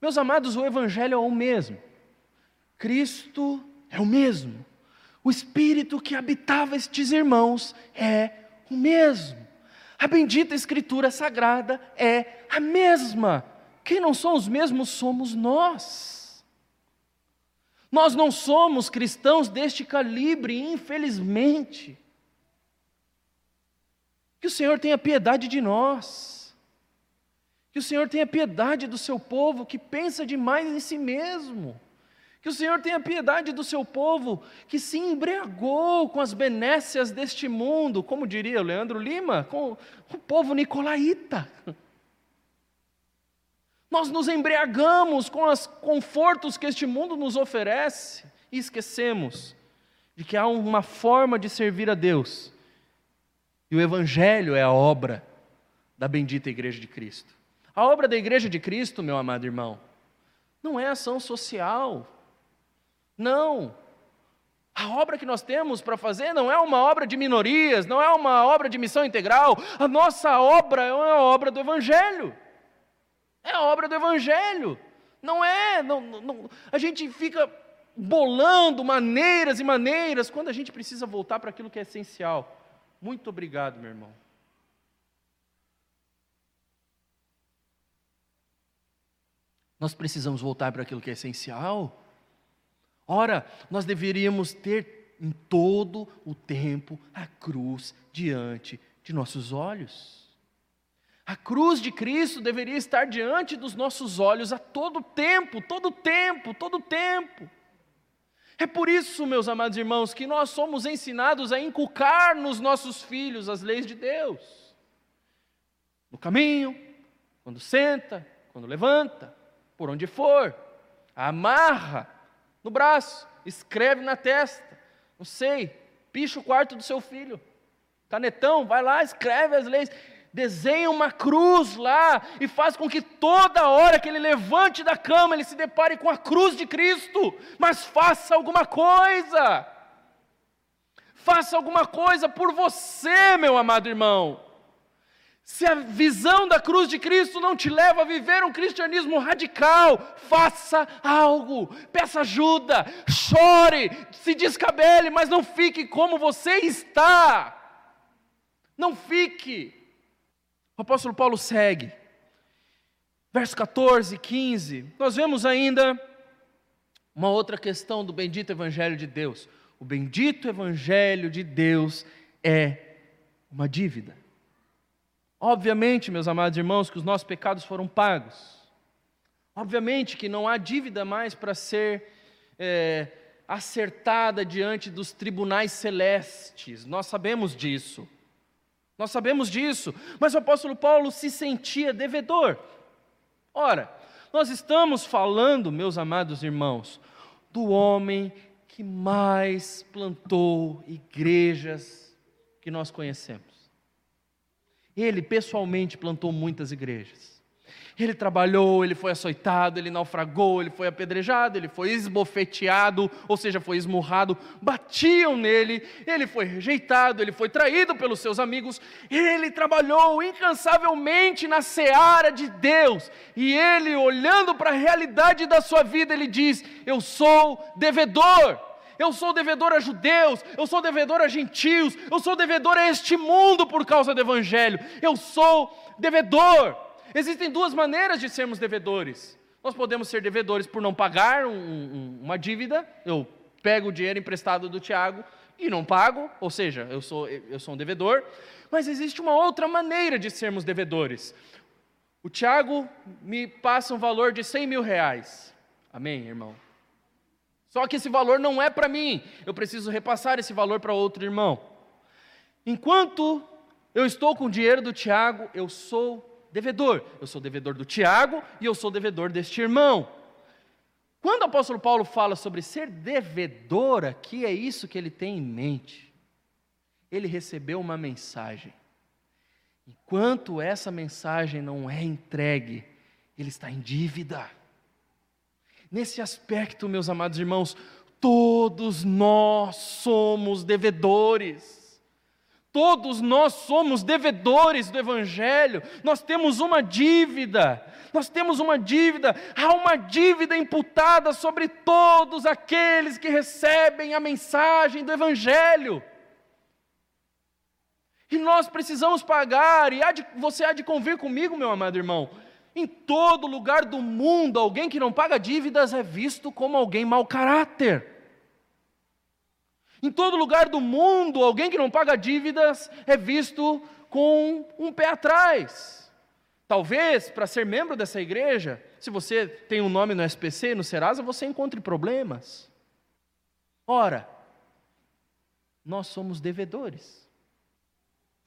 Meus amados, o Evangelho é o mesmo. Cristo é o mesmo. O Espírito que habitava estes irmãos é o mesmo. A bendita Escritura Sagrada é a mesma. Quem não são os mesmos somos nós. Nós não somos cristãos deste calibre, infelizmente. Que o Senhor tenha piedade de nós. Que o Senhor tenha piedade do seu povo que pensa demais em si mesmo. Que o Senhor tenha piedade do seu povo que se embriagou com as benécias deste mundo, como diria o Leandro Lima, com o povo nicolaíta. Nós nos embriagamos com os confortos que este mundo nos oferece e esquecemos de que há uma forma de servir a Deus. E o Evangelho é a obra da bendita Igreja de Cristo. A obra da Igreja de Cristo, meu amado irmão, não é ação social, não. A obra que nós temos para fazer não é uma obra de minorias, não é uma obra de missão integral. A nossa obra é uma obra do Evangelho. É a obra do Evangelho. Não é, não, não, a gente fica bolando maneiras e maneiras quando a gente precisa voltar para aquilo que é essencial. Muito obrigado, meu irmão. Nós precisamos voltar para aquilo que é essencial. Ora, nós deveríamos ter em todo o tempo a cruz diante de nossos olhos. A cruz de Cristo deveria estar diante dos nossos olhos a todo tempo, todo tempo, todo tempo. É por isso, meus amados irmãos, que nós somos ensinados a inculcar nos nossos filhos as leis de Deus. No caminho, quando senta, quando levanta, por onde for, amarra no braço, escreve na testa, não sei, picha o quarto do seu filho. Canetão, vai lá, escreve as leis desenha uma cruz lá e faz com que toda hora que ele levante da cama ele se depare com a cruz de Cristo, mas faça alguma coisa. Faça alguma coisa por você, meu amado irmão. Se a visão da cruz de Cristo não te leva a viver um cristianismo radical, faça algo, peça ajuda, chore, se descabele, mas não fique como você está. Não fique. O apóstolo Paulo segue. Verso 14, 15. Nós vemos ainda uma outra questão do bendito Evangelho de Deus. O bendito Evangelho de Deus é uma dívida. Obviamente, meus amados irmãos, que os nossos pecados foram pagos. Obviamente que não há dívida mais para ser é, acertada diante dos tribunais celestes, nós sabemos disso. Nós sabemos disso, mas o apóstolo Paulo se sentia devedor. Ora, nós estamos falando, meus amados irmãos, do homem que mais plantou igrejas que nós conhecemos. Ele pessoalmente plantou muitas igrejas. Ele trabalhou, ele foi açoitado, ele naufragou, ele foi apedrejado, ele foi esbofeteado, ou seja, foi esmurrado, batiam nele, ele foi rejeitado, ele foi traído pelos seus amigos, ele trabalhou incansavelmente na seara de Deus, e ele, olhando para a realidade da sua vida, ele diz: Eu sou devedor. Eu sou devedor a judeus, eu sou devedor a gentios, eu sou devedor a este mundo por causa do Evangelho, eu sou devedor. Existem duas maneiras de sermos devedores. Nós podemos ser devedores por não pagar um, um, uma dívida, eu pego o dinheiro emprestado do Tiago e não pago, ou seja, eu sou, eu sou um devedor. Mas existe uma outra maneira de sermos devedores. O Tiago me passa um valor de 100 mil reais. Amém, irmão? Só que esse valor não é para mim, eu preciso repassar esse valor para outro irmão. Enquanto eu estou com o dinheiro do Tiago, eu sou devedor. Eu sou devedor do Tiago e eu sou devedor deste irmão. Quando o apóstolo Paulo fala sobre ser devedor aqui, é isso que ele tem em mente. Ele recebeu uma mensagem. Enquanto essa mensagem não é entregue, ele está em dívida. Nesse aspecto, meus amados irmãos, todos nós somos devedores. Todos nós somos devedores do Evangelho, nós temos uma dívida, nós temos uma dívida, há uma dívida imputada sobre todos aqueles que recebem a mensagem do Evangelho. E nós precisamos pagar, e há de, você há de convir comigo, meu amado irmão. Em todo lugar do mundo, alguém que não paga dívidas é visto como alguém mau caráter. Em todo lugar do mundo, alguém que não paga dívidas é visto com um pé atrás. Talvez, para ser membro dessa igreja, se você tem um nome no SPC, no Serasa, você encontre problemas. Ora, nós somos devedores.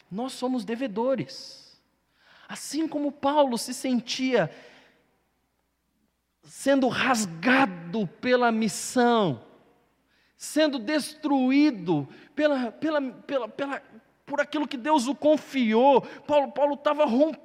Nós somos devedores. Assim como Paulo se sentia sendo rasgado pela missão, sendo destruído pela, pela, pela, pela, por aquilo que Deus o confiou. Paulo estava rompido rompendo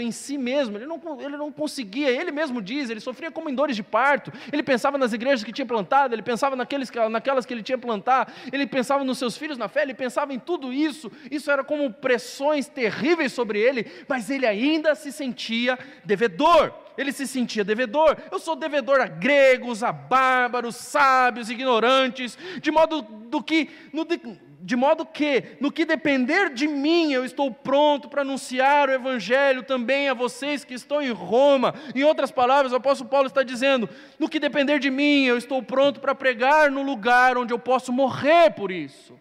em si mesmo, ele não, ele não conseguia, ele mesmo diz, ele sofria como em dores de parto, ele pensava nas igrejas que tinha plantado, ele pensava naqueles, naquelas que ele tinha plantar, ele pensava nos seus filhos na fé, ele pensava em tudo isso, isso era como pressões terríveis sobre ele, mas ele ainda se sentia devedor, ele se sentia devedor. Eu sou devedor a gregos, a bárbaros, sábios, ignorantes, de modo do que no, de modo que, no que depender de mim, eu estou pronto para anunciar o Evangelho também a vocês que estão em Roma. Em outras palavras, o apóstolo Paulo está dizendo: no que depender de mim, eu estou pronto para pregar no lugar onde eu posso morrer por isso.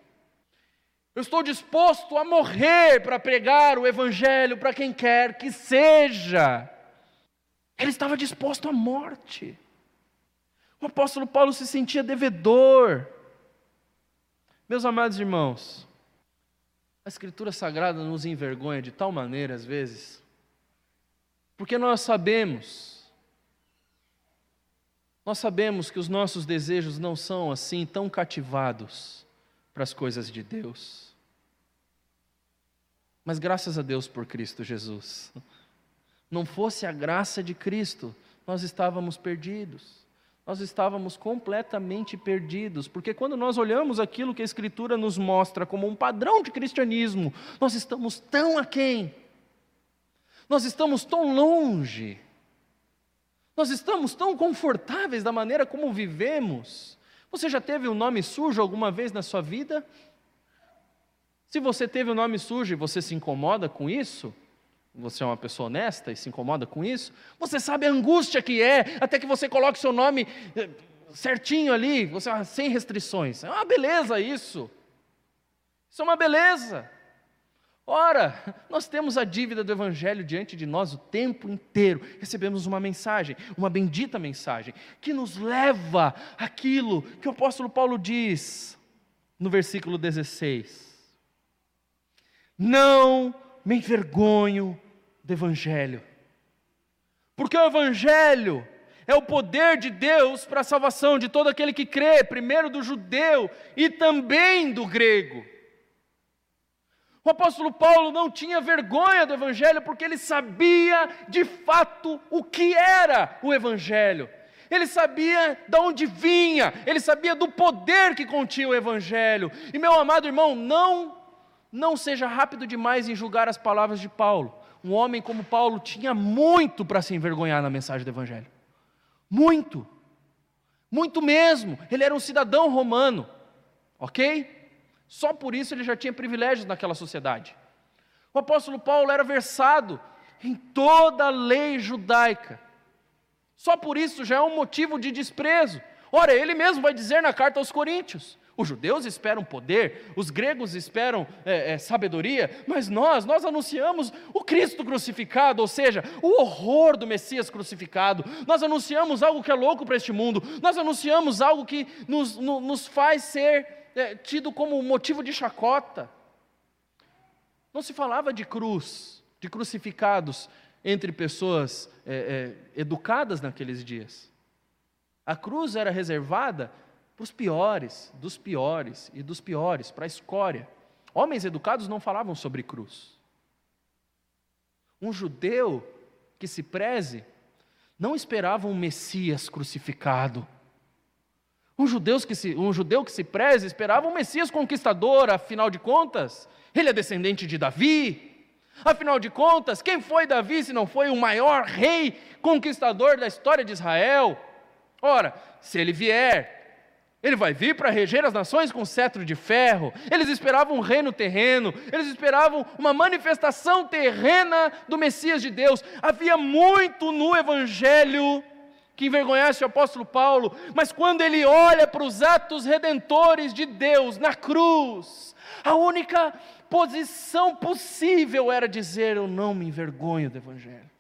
Eu estou disposto a morrer para pregar o Evangelho para quem quer que seja. Ele estava disposto à morte. O apóstolo Paulo se sentia devedor. Meus amados irmãos, a Escritura Sagrada nos envergonha de tal maneira, às vezes, porque nós sabemos, nós sabemos que os nossos desejos não são assim tão cativados para as coisas de Deus. Mas graças a Deus por Cristo Jesus. Não fosse a graça de Cristo, nós estávamos perdidos nós estávamos completamente perdidos, porque quando nós olhamos aquilo que a Escritura nos mostra como um padrão de cristianismo, nós estamos tão aquém, nós estamos tão longe, nós estamos tão confortáveis da maneira como vivemos. Você já teve o um nome sujo alguma vez na sua vida? Se você teve o um nome sujo e você se incomoda com isso, você é uma pessoa honesta e se incomoda com isso, você sabe a angústia que é, até que você coloque seu nome eh, certinho ali, você ah, sem restrições. É uma beleza isso. Isso é uma beleza. Ora, nós temos a dívida do Evangelho diante de nós o tempo inteiro. Recebemos uma mensagem, uma bendita mensagem, que nos leva àquilo que o apóstolo Paulo diz no versículo 16: Não me envergonho do Evangelho. Porque o Evangelho é o poder de Deus para a salvação de todo aquele que crê, primeiro do judeu e também do grego. O apóstolo Paulo não tinha vergonha do Evangelho porque ele sabia de fato o que era o Evangelho. Ele sabia de onde vinha, ele sabia do poder que continha o Evangelho. E meu amado irmão, não, não seja rápido demais em julgar as palavras de Paulo um homem como Paulo tinha muito para se envergonhar na mensagem do Evangelho. Muito. Muito mesmo. Ele era um cidadão romano. Ok? Só por isso ele já tinha privilégios naquela sociedade. O apóstolo Paulo era versado em toda a lei judaica. Só por isso já é um motivo de desprezo. Ora, ele mesmo vai dizer na carta aos Coríntios: os judeus esperam poder, os gregos esperam é, é, sabedoria, mas nós, nós anunciamos o Cristo crucificado, ou seja, o horror do Messias crucificado. Nós anunciamos algo que é louco para este mundo, nós anunciamos algo que nos, no, nos faz ser é, tido como motivo de chacota. Não se falava de cruz, de crucificados entre pessoas é, é, educadas naqueles dias. A cruz era reservada para os piores, dos piores e dos piores, para a escória. Homens educados não falavam sobre cruz. Um judeu que se preze não esperava um Messias crucificado. Um, judeu que se, um judeu que se preze esperava um Messias conquistador, afinal de contas, ele é descendente de Davi. Afinal de contas, quem foi Davi se não foi o maior rei conquistador da história de Israel? Ora, se ele vier ele vai vir para reger as nações com cetro de ferro. Eles esperavam um reino terreno, eles esperavam uma manifestação terrena do Messias de Deus. Havia muito no Evangelho que envergonhasse o apóstolo Paulo, mas quando ele olha para os atos redentores de Deus na cruz, a única posição possível era dizer: Eu não me envergonho do Evangelho.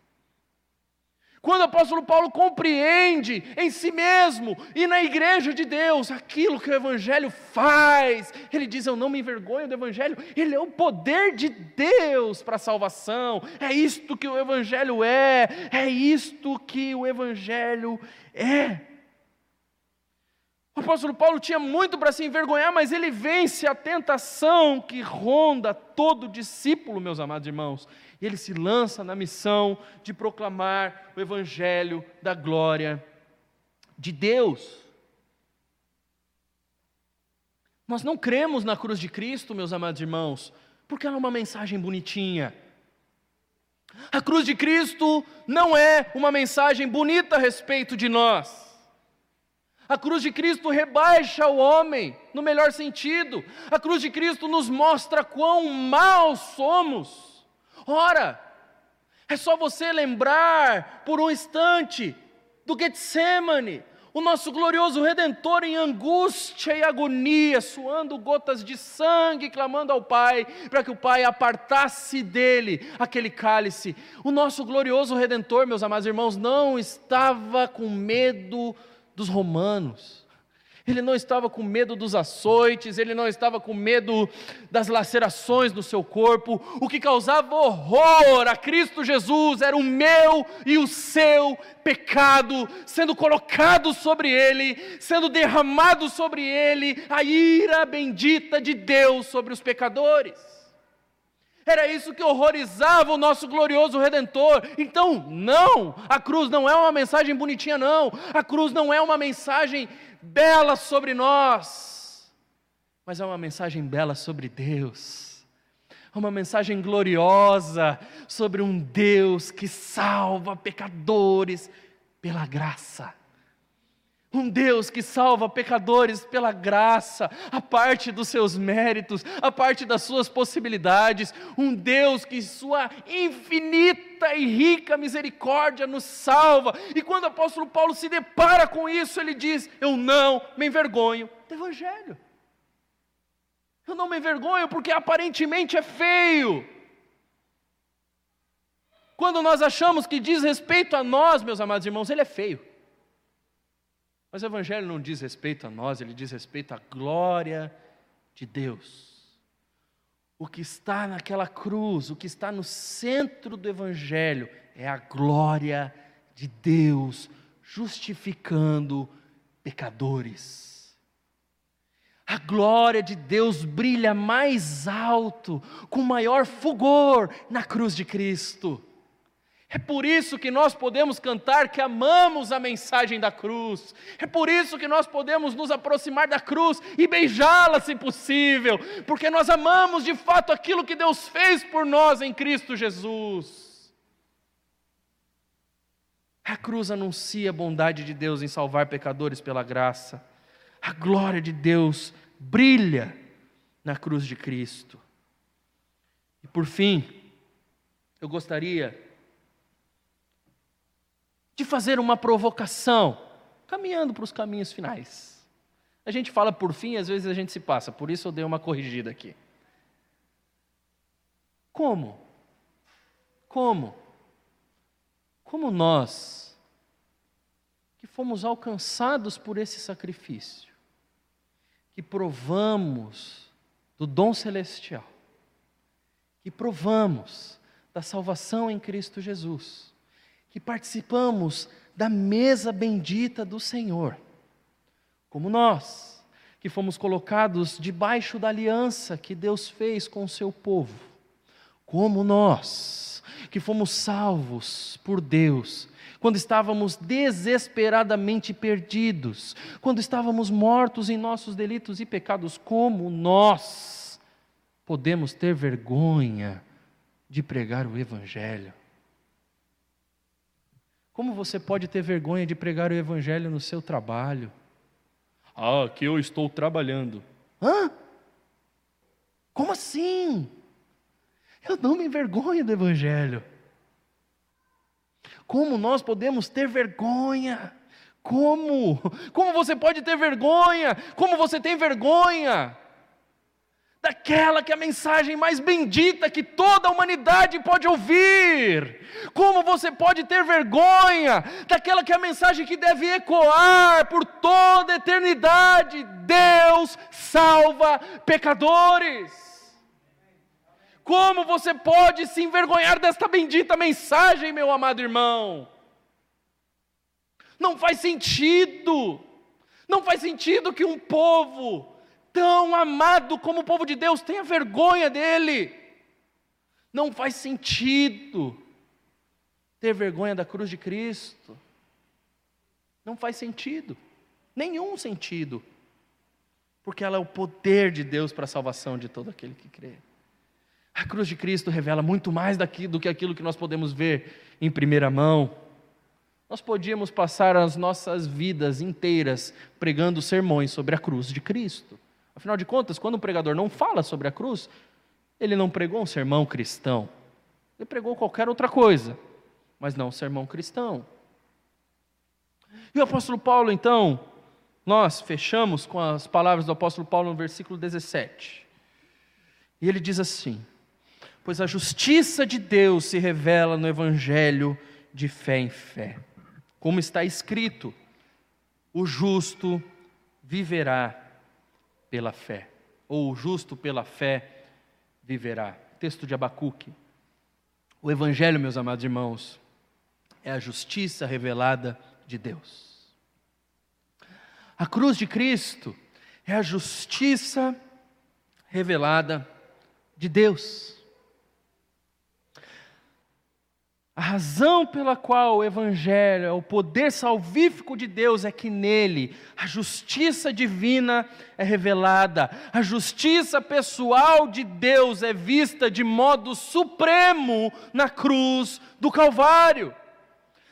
Quando o apóstolo Paulo compreende em si mesmo e na igreja de Deus aquilo que o Evangelho faz, ele diz: Eu não me envergonho do Evangelho, ele é o poder de Deus para a salvação, é isto que o Evangelho é, é isto que o Evangelho é. O apóstolo Paulo tinha muito para se envergonhar, mas ele vence a tentação que ronda todo discípulo, meus amados irmãos. E ele se lança na missão de proclamar o evangelho da glória de Deus. Nós não cremos na cruz de Cristo, meus amados irmãos, porque ela é uma mensagem bonitinha. A cruz de Cristo não é uma mensagem bonita a respeito de nós. A cruz de Cristo rebaixa o homem, no melhor sentido. A cruz de Cristo nos mostra quão maus somos. Ora, é só você lembrar por um instante do Getsemane, o nosso glorioso Redentor em angústia e agonia, suando gotas de sangue, clamando ao Pai, para que o Pai apartasse dele aquele cálice. O nosso glorioso Redentor, meus amados irmãos, não estava com medo dos romanos. Ele não estava com medo dos açoites, ele não estava com medo das lacerações no seu corpo. O que causava horror a Cristo Jesus era o meu e o seu pecado sendo colocado sobre ele, sendo derramado sobre ele, a ira bendita de Deus sobre os pecadores. Era isso que horrorizava o nosso glorioso redentor. Então, não, a cruz não é uma mensagem bonitinha, não. A cruz não é uma mensagem bela sobre nós, mas é uma mensagem bela sobre Deus. É uma mensagem gloriosa sobre um Deus que salva pecadores pela graça. Um Deus que salva pecadores pela graça, a parte dos seus méritos, a parte das suas possibilidades. Um Deus que, sua infinita e rica misericórdia, nos salva. E quando o apóstolo Paulo se depara com isso, ele diz: Eu não me envergonho do Evangelho. Eu não me envergonho porque aparentemente é feio. Quando nós achamos que diz respeito a nós, meus amados irmãos, ele é feio. Mas o Evangelho não diz respeito a nós, ele diz respeito à glória de Deus. O que está naquela cruz, o que está no centro do Evangelho, é a glória de Deus justificando pecadores. A glória de Deus brilha mais alto, com maior fulgor na cruz de Cristo. É por isso que nós podemos cantar que amamos a mensagem da cruz. É por isso que nós podemos nos aproximar da cruz e beijá-la, se possível, porque nós amamos de fato aquilo que Deus fez por nós em Cristo Jesus. A cruz anuncia a bondade de Deus em salvar pecadores pela graça. A glória de Deus brilha na cruz de Cristo. E por fim, eu gostaria de fazer uma provocação, caminhando para os caminhos finais. A gente fala por fim, às vezes a gente se passa, por isso eu dei uma corrigida aqui. Como? Como? Como nós, que fomos alcançados por esse sacrifício, que provamos do dom celestial, que provamos da salvação em Cristo Jesus, que participamos da mesa bendita do Senhor, como nós, que fomos colocados debaixo da aliança que Deus fez com o seu povo, como nós, que fomos salvos por Deus, quando estávamos desesperadamente perdidos, quando estávamos mortos em nossos delitos e pecados, como nós podemos ter vergonha de pregar o Evangelho? Como você pode ter vergonha de pregar o Evangelho no seu trabalho? Ah, que eu estou trabalhando. Hã? Como assim? Eu não me envergonho do Evangelho. Como nós podemos ter vergonha? Como? Como você pode ter vergonha? Como você tem vergonha? Daquela que é a mensagem mais bendita que toda a humanidade pode ouvir. Como você pode ter vergonha daquela que é a mensagem que deve ecoar por toda a eternidade? Deus salva pecadores. Como você pode se envergonhar desta bendita mensagem, meu amado irmão? Não faz sentido. Não faz sentido que um povo tão amado como o povo de Deus tenha vergonha dele. Não faz sentido ter vergonha da cruz de Cristo. Não faz sentido, nenhum sentido, porque ela é o poder de Deus para a salvação de todo aquele que crê. A cruz de Cristo revela muito mais daqui do que aquilo que nós podemos ver em primeira mão. Nós podíamos passar as nossas vidas inteiras pregando sermões sobre a cruz de Cristo. Afinal de contas, quando um pregador não fala sobre a cruz, ele não pregou um sermão cristão. Ele pregou qualquer outra coisa, mas não um sermão cristão. E o apóstolo Paulo, então, nós fechamos com as palavras do apóstolo Paulo no versículo 17. E ele diz assim: Pois a justiça de Deus se revela no evangelho de fé em fé. Como está escrito: o justo viverá pela fé, ou o justo pela fé viverá. Texto de Abacuque. O Evangelho, meus amados irmãos, é a justiça revelada de Deus. A cruz de Cristo é a justiça revelada de Deus. A razão pela qual o Evangelho é o poder salvífico de Deus é que nele a justiça divina é revelada, a justiça pessoal de Deus é vista de modo supremo na cruz do Calvário.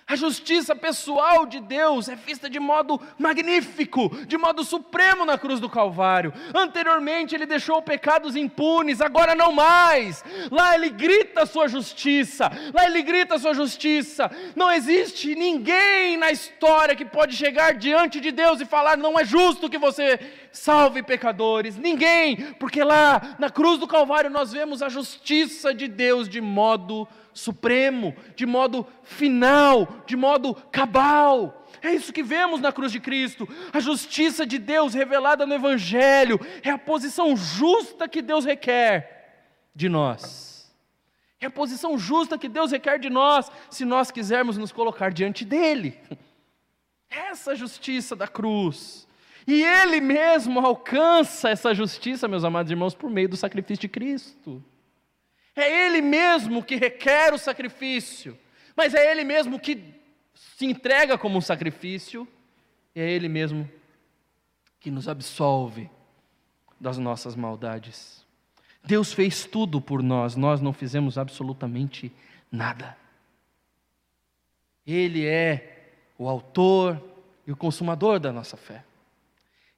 A justiça pessoal de Deus é vista de modo magnífico, de modo supremo na cruz do Calvário. Anteriormente ele deixou pecados impunes, agora não mais. Lá ele grita a sua justiça, lá ele grita a sua justiça. Não existe ninguém na história que pode chegar diante de Deus e falar: não é justo que você salve pecadores. Ninguém, porque lá na cruz do Calvário nós vemos a justiça de Deus de modo supremo, de modo final, de modo cabal. É isso que vemos na cruz de Cristo. A justiça de Deus revelada no Evangelho é a posição justa que Deus requer de nós. É a posição justa que Deus requer de nós, se nós quisermos nos colocar diante dEle. [LAUGHS] Essa justiça da cruz. E Ele mesmo alcança essa justiça, meus amados irmãos, por meio do sacrifício de Cristo. É Ele mesmo que requer o sacrifício, mas é Ele mesmo que se entrega como um sacrifício, e é Ele mesmo que nos absolve das nossas maldades. Deus fez tudo por nós, nós não fizemos absolutamente nada. Ele é o autor e o consumador da nossa fé.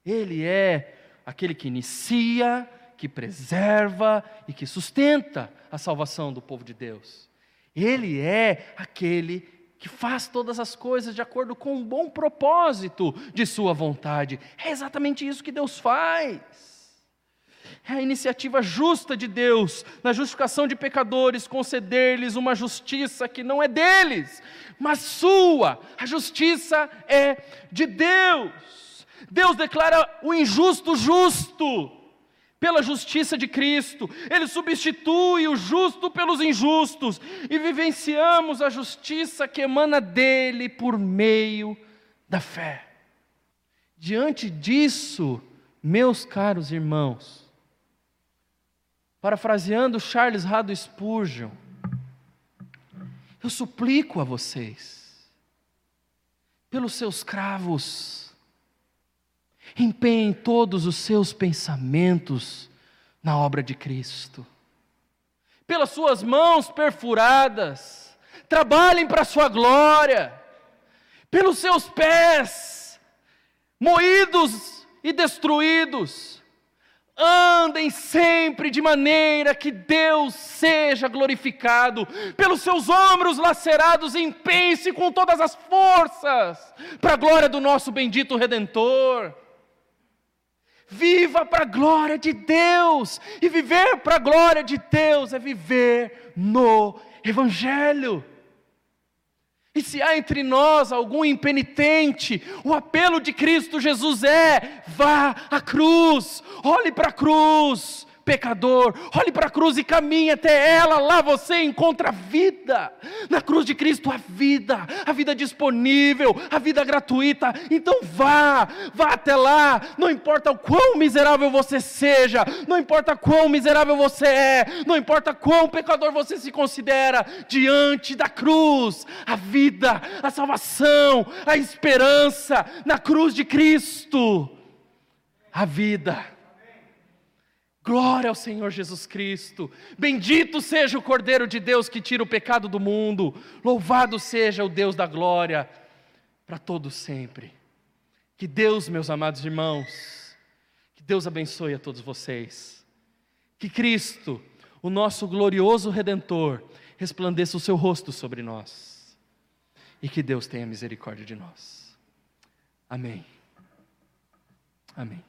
Ele é aquele que inicia que preserva e que sustenta a salvação do povo de Deus. Ele é aquele que faz todas as coisas de acordo com um bom propósito de Sua vontade. É exatamente isso que Deus faz. É a iniciativa justa de Deus na justificação de pecadores, conceder-lhes uma justiça que não é deles, mas sua. A justiça é de Deus. Deus declara o injusto justo pela justiça de Cristo, Ele substitui o justo pelos injustos, e vivenciamos a justiça que emana dele por meio da fé. Diante disso, meus caros irmãos, parafraseando Charles Rado Spurgeon, eu suplico a vocês, pelos seus cravos, Empenhem todos os seus pensamentos na obra de Cristo. Pelas suas mãos perfuradas, trabalhem para a sua glória. Pelos seus pés moídos e destruídos, andem sempre de maneira que Deus seja glorificado. Pelos seus ombros lacerados, empenhe-se com todas as forças para a glória do nosso bendito Redentor. Viva para a glória de Deus. E viver para a glória de Deus é viver no Evangelho. E se há entre nós algum impenitente, o apelo de Cristo Jesus é: vá à cruz, olhe para a cruz, pecador, olhe para a cruz e caminhe até ela, lá você encontra vida. Na cruz de Cristo, a vida, a vida disponível, a vida gratuita. Então vá, vá até lá, não importa o quão miserável você seja, não importa quão miserável você é, não importa quão pecador você se considera, diante da cruz, a vida, a salvação, a esperança, na cruz de Cristo, a vida. Glória ao Senhor Jesus Cristo. Bendito seja o Cordeiro de Deus que tira o pecado do mundo. Louvado seja o Deus da glória para todos sempre. Que Deus, meus amados irmãos, que Deus abençoe a todos vocês. Que Cristo, o nosso glorioso redentor, resplandeça o seu rosto sobre nós. E que Deus tenha misericórdia de nós. Amém. Amém.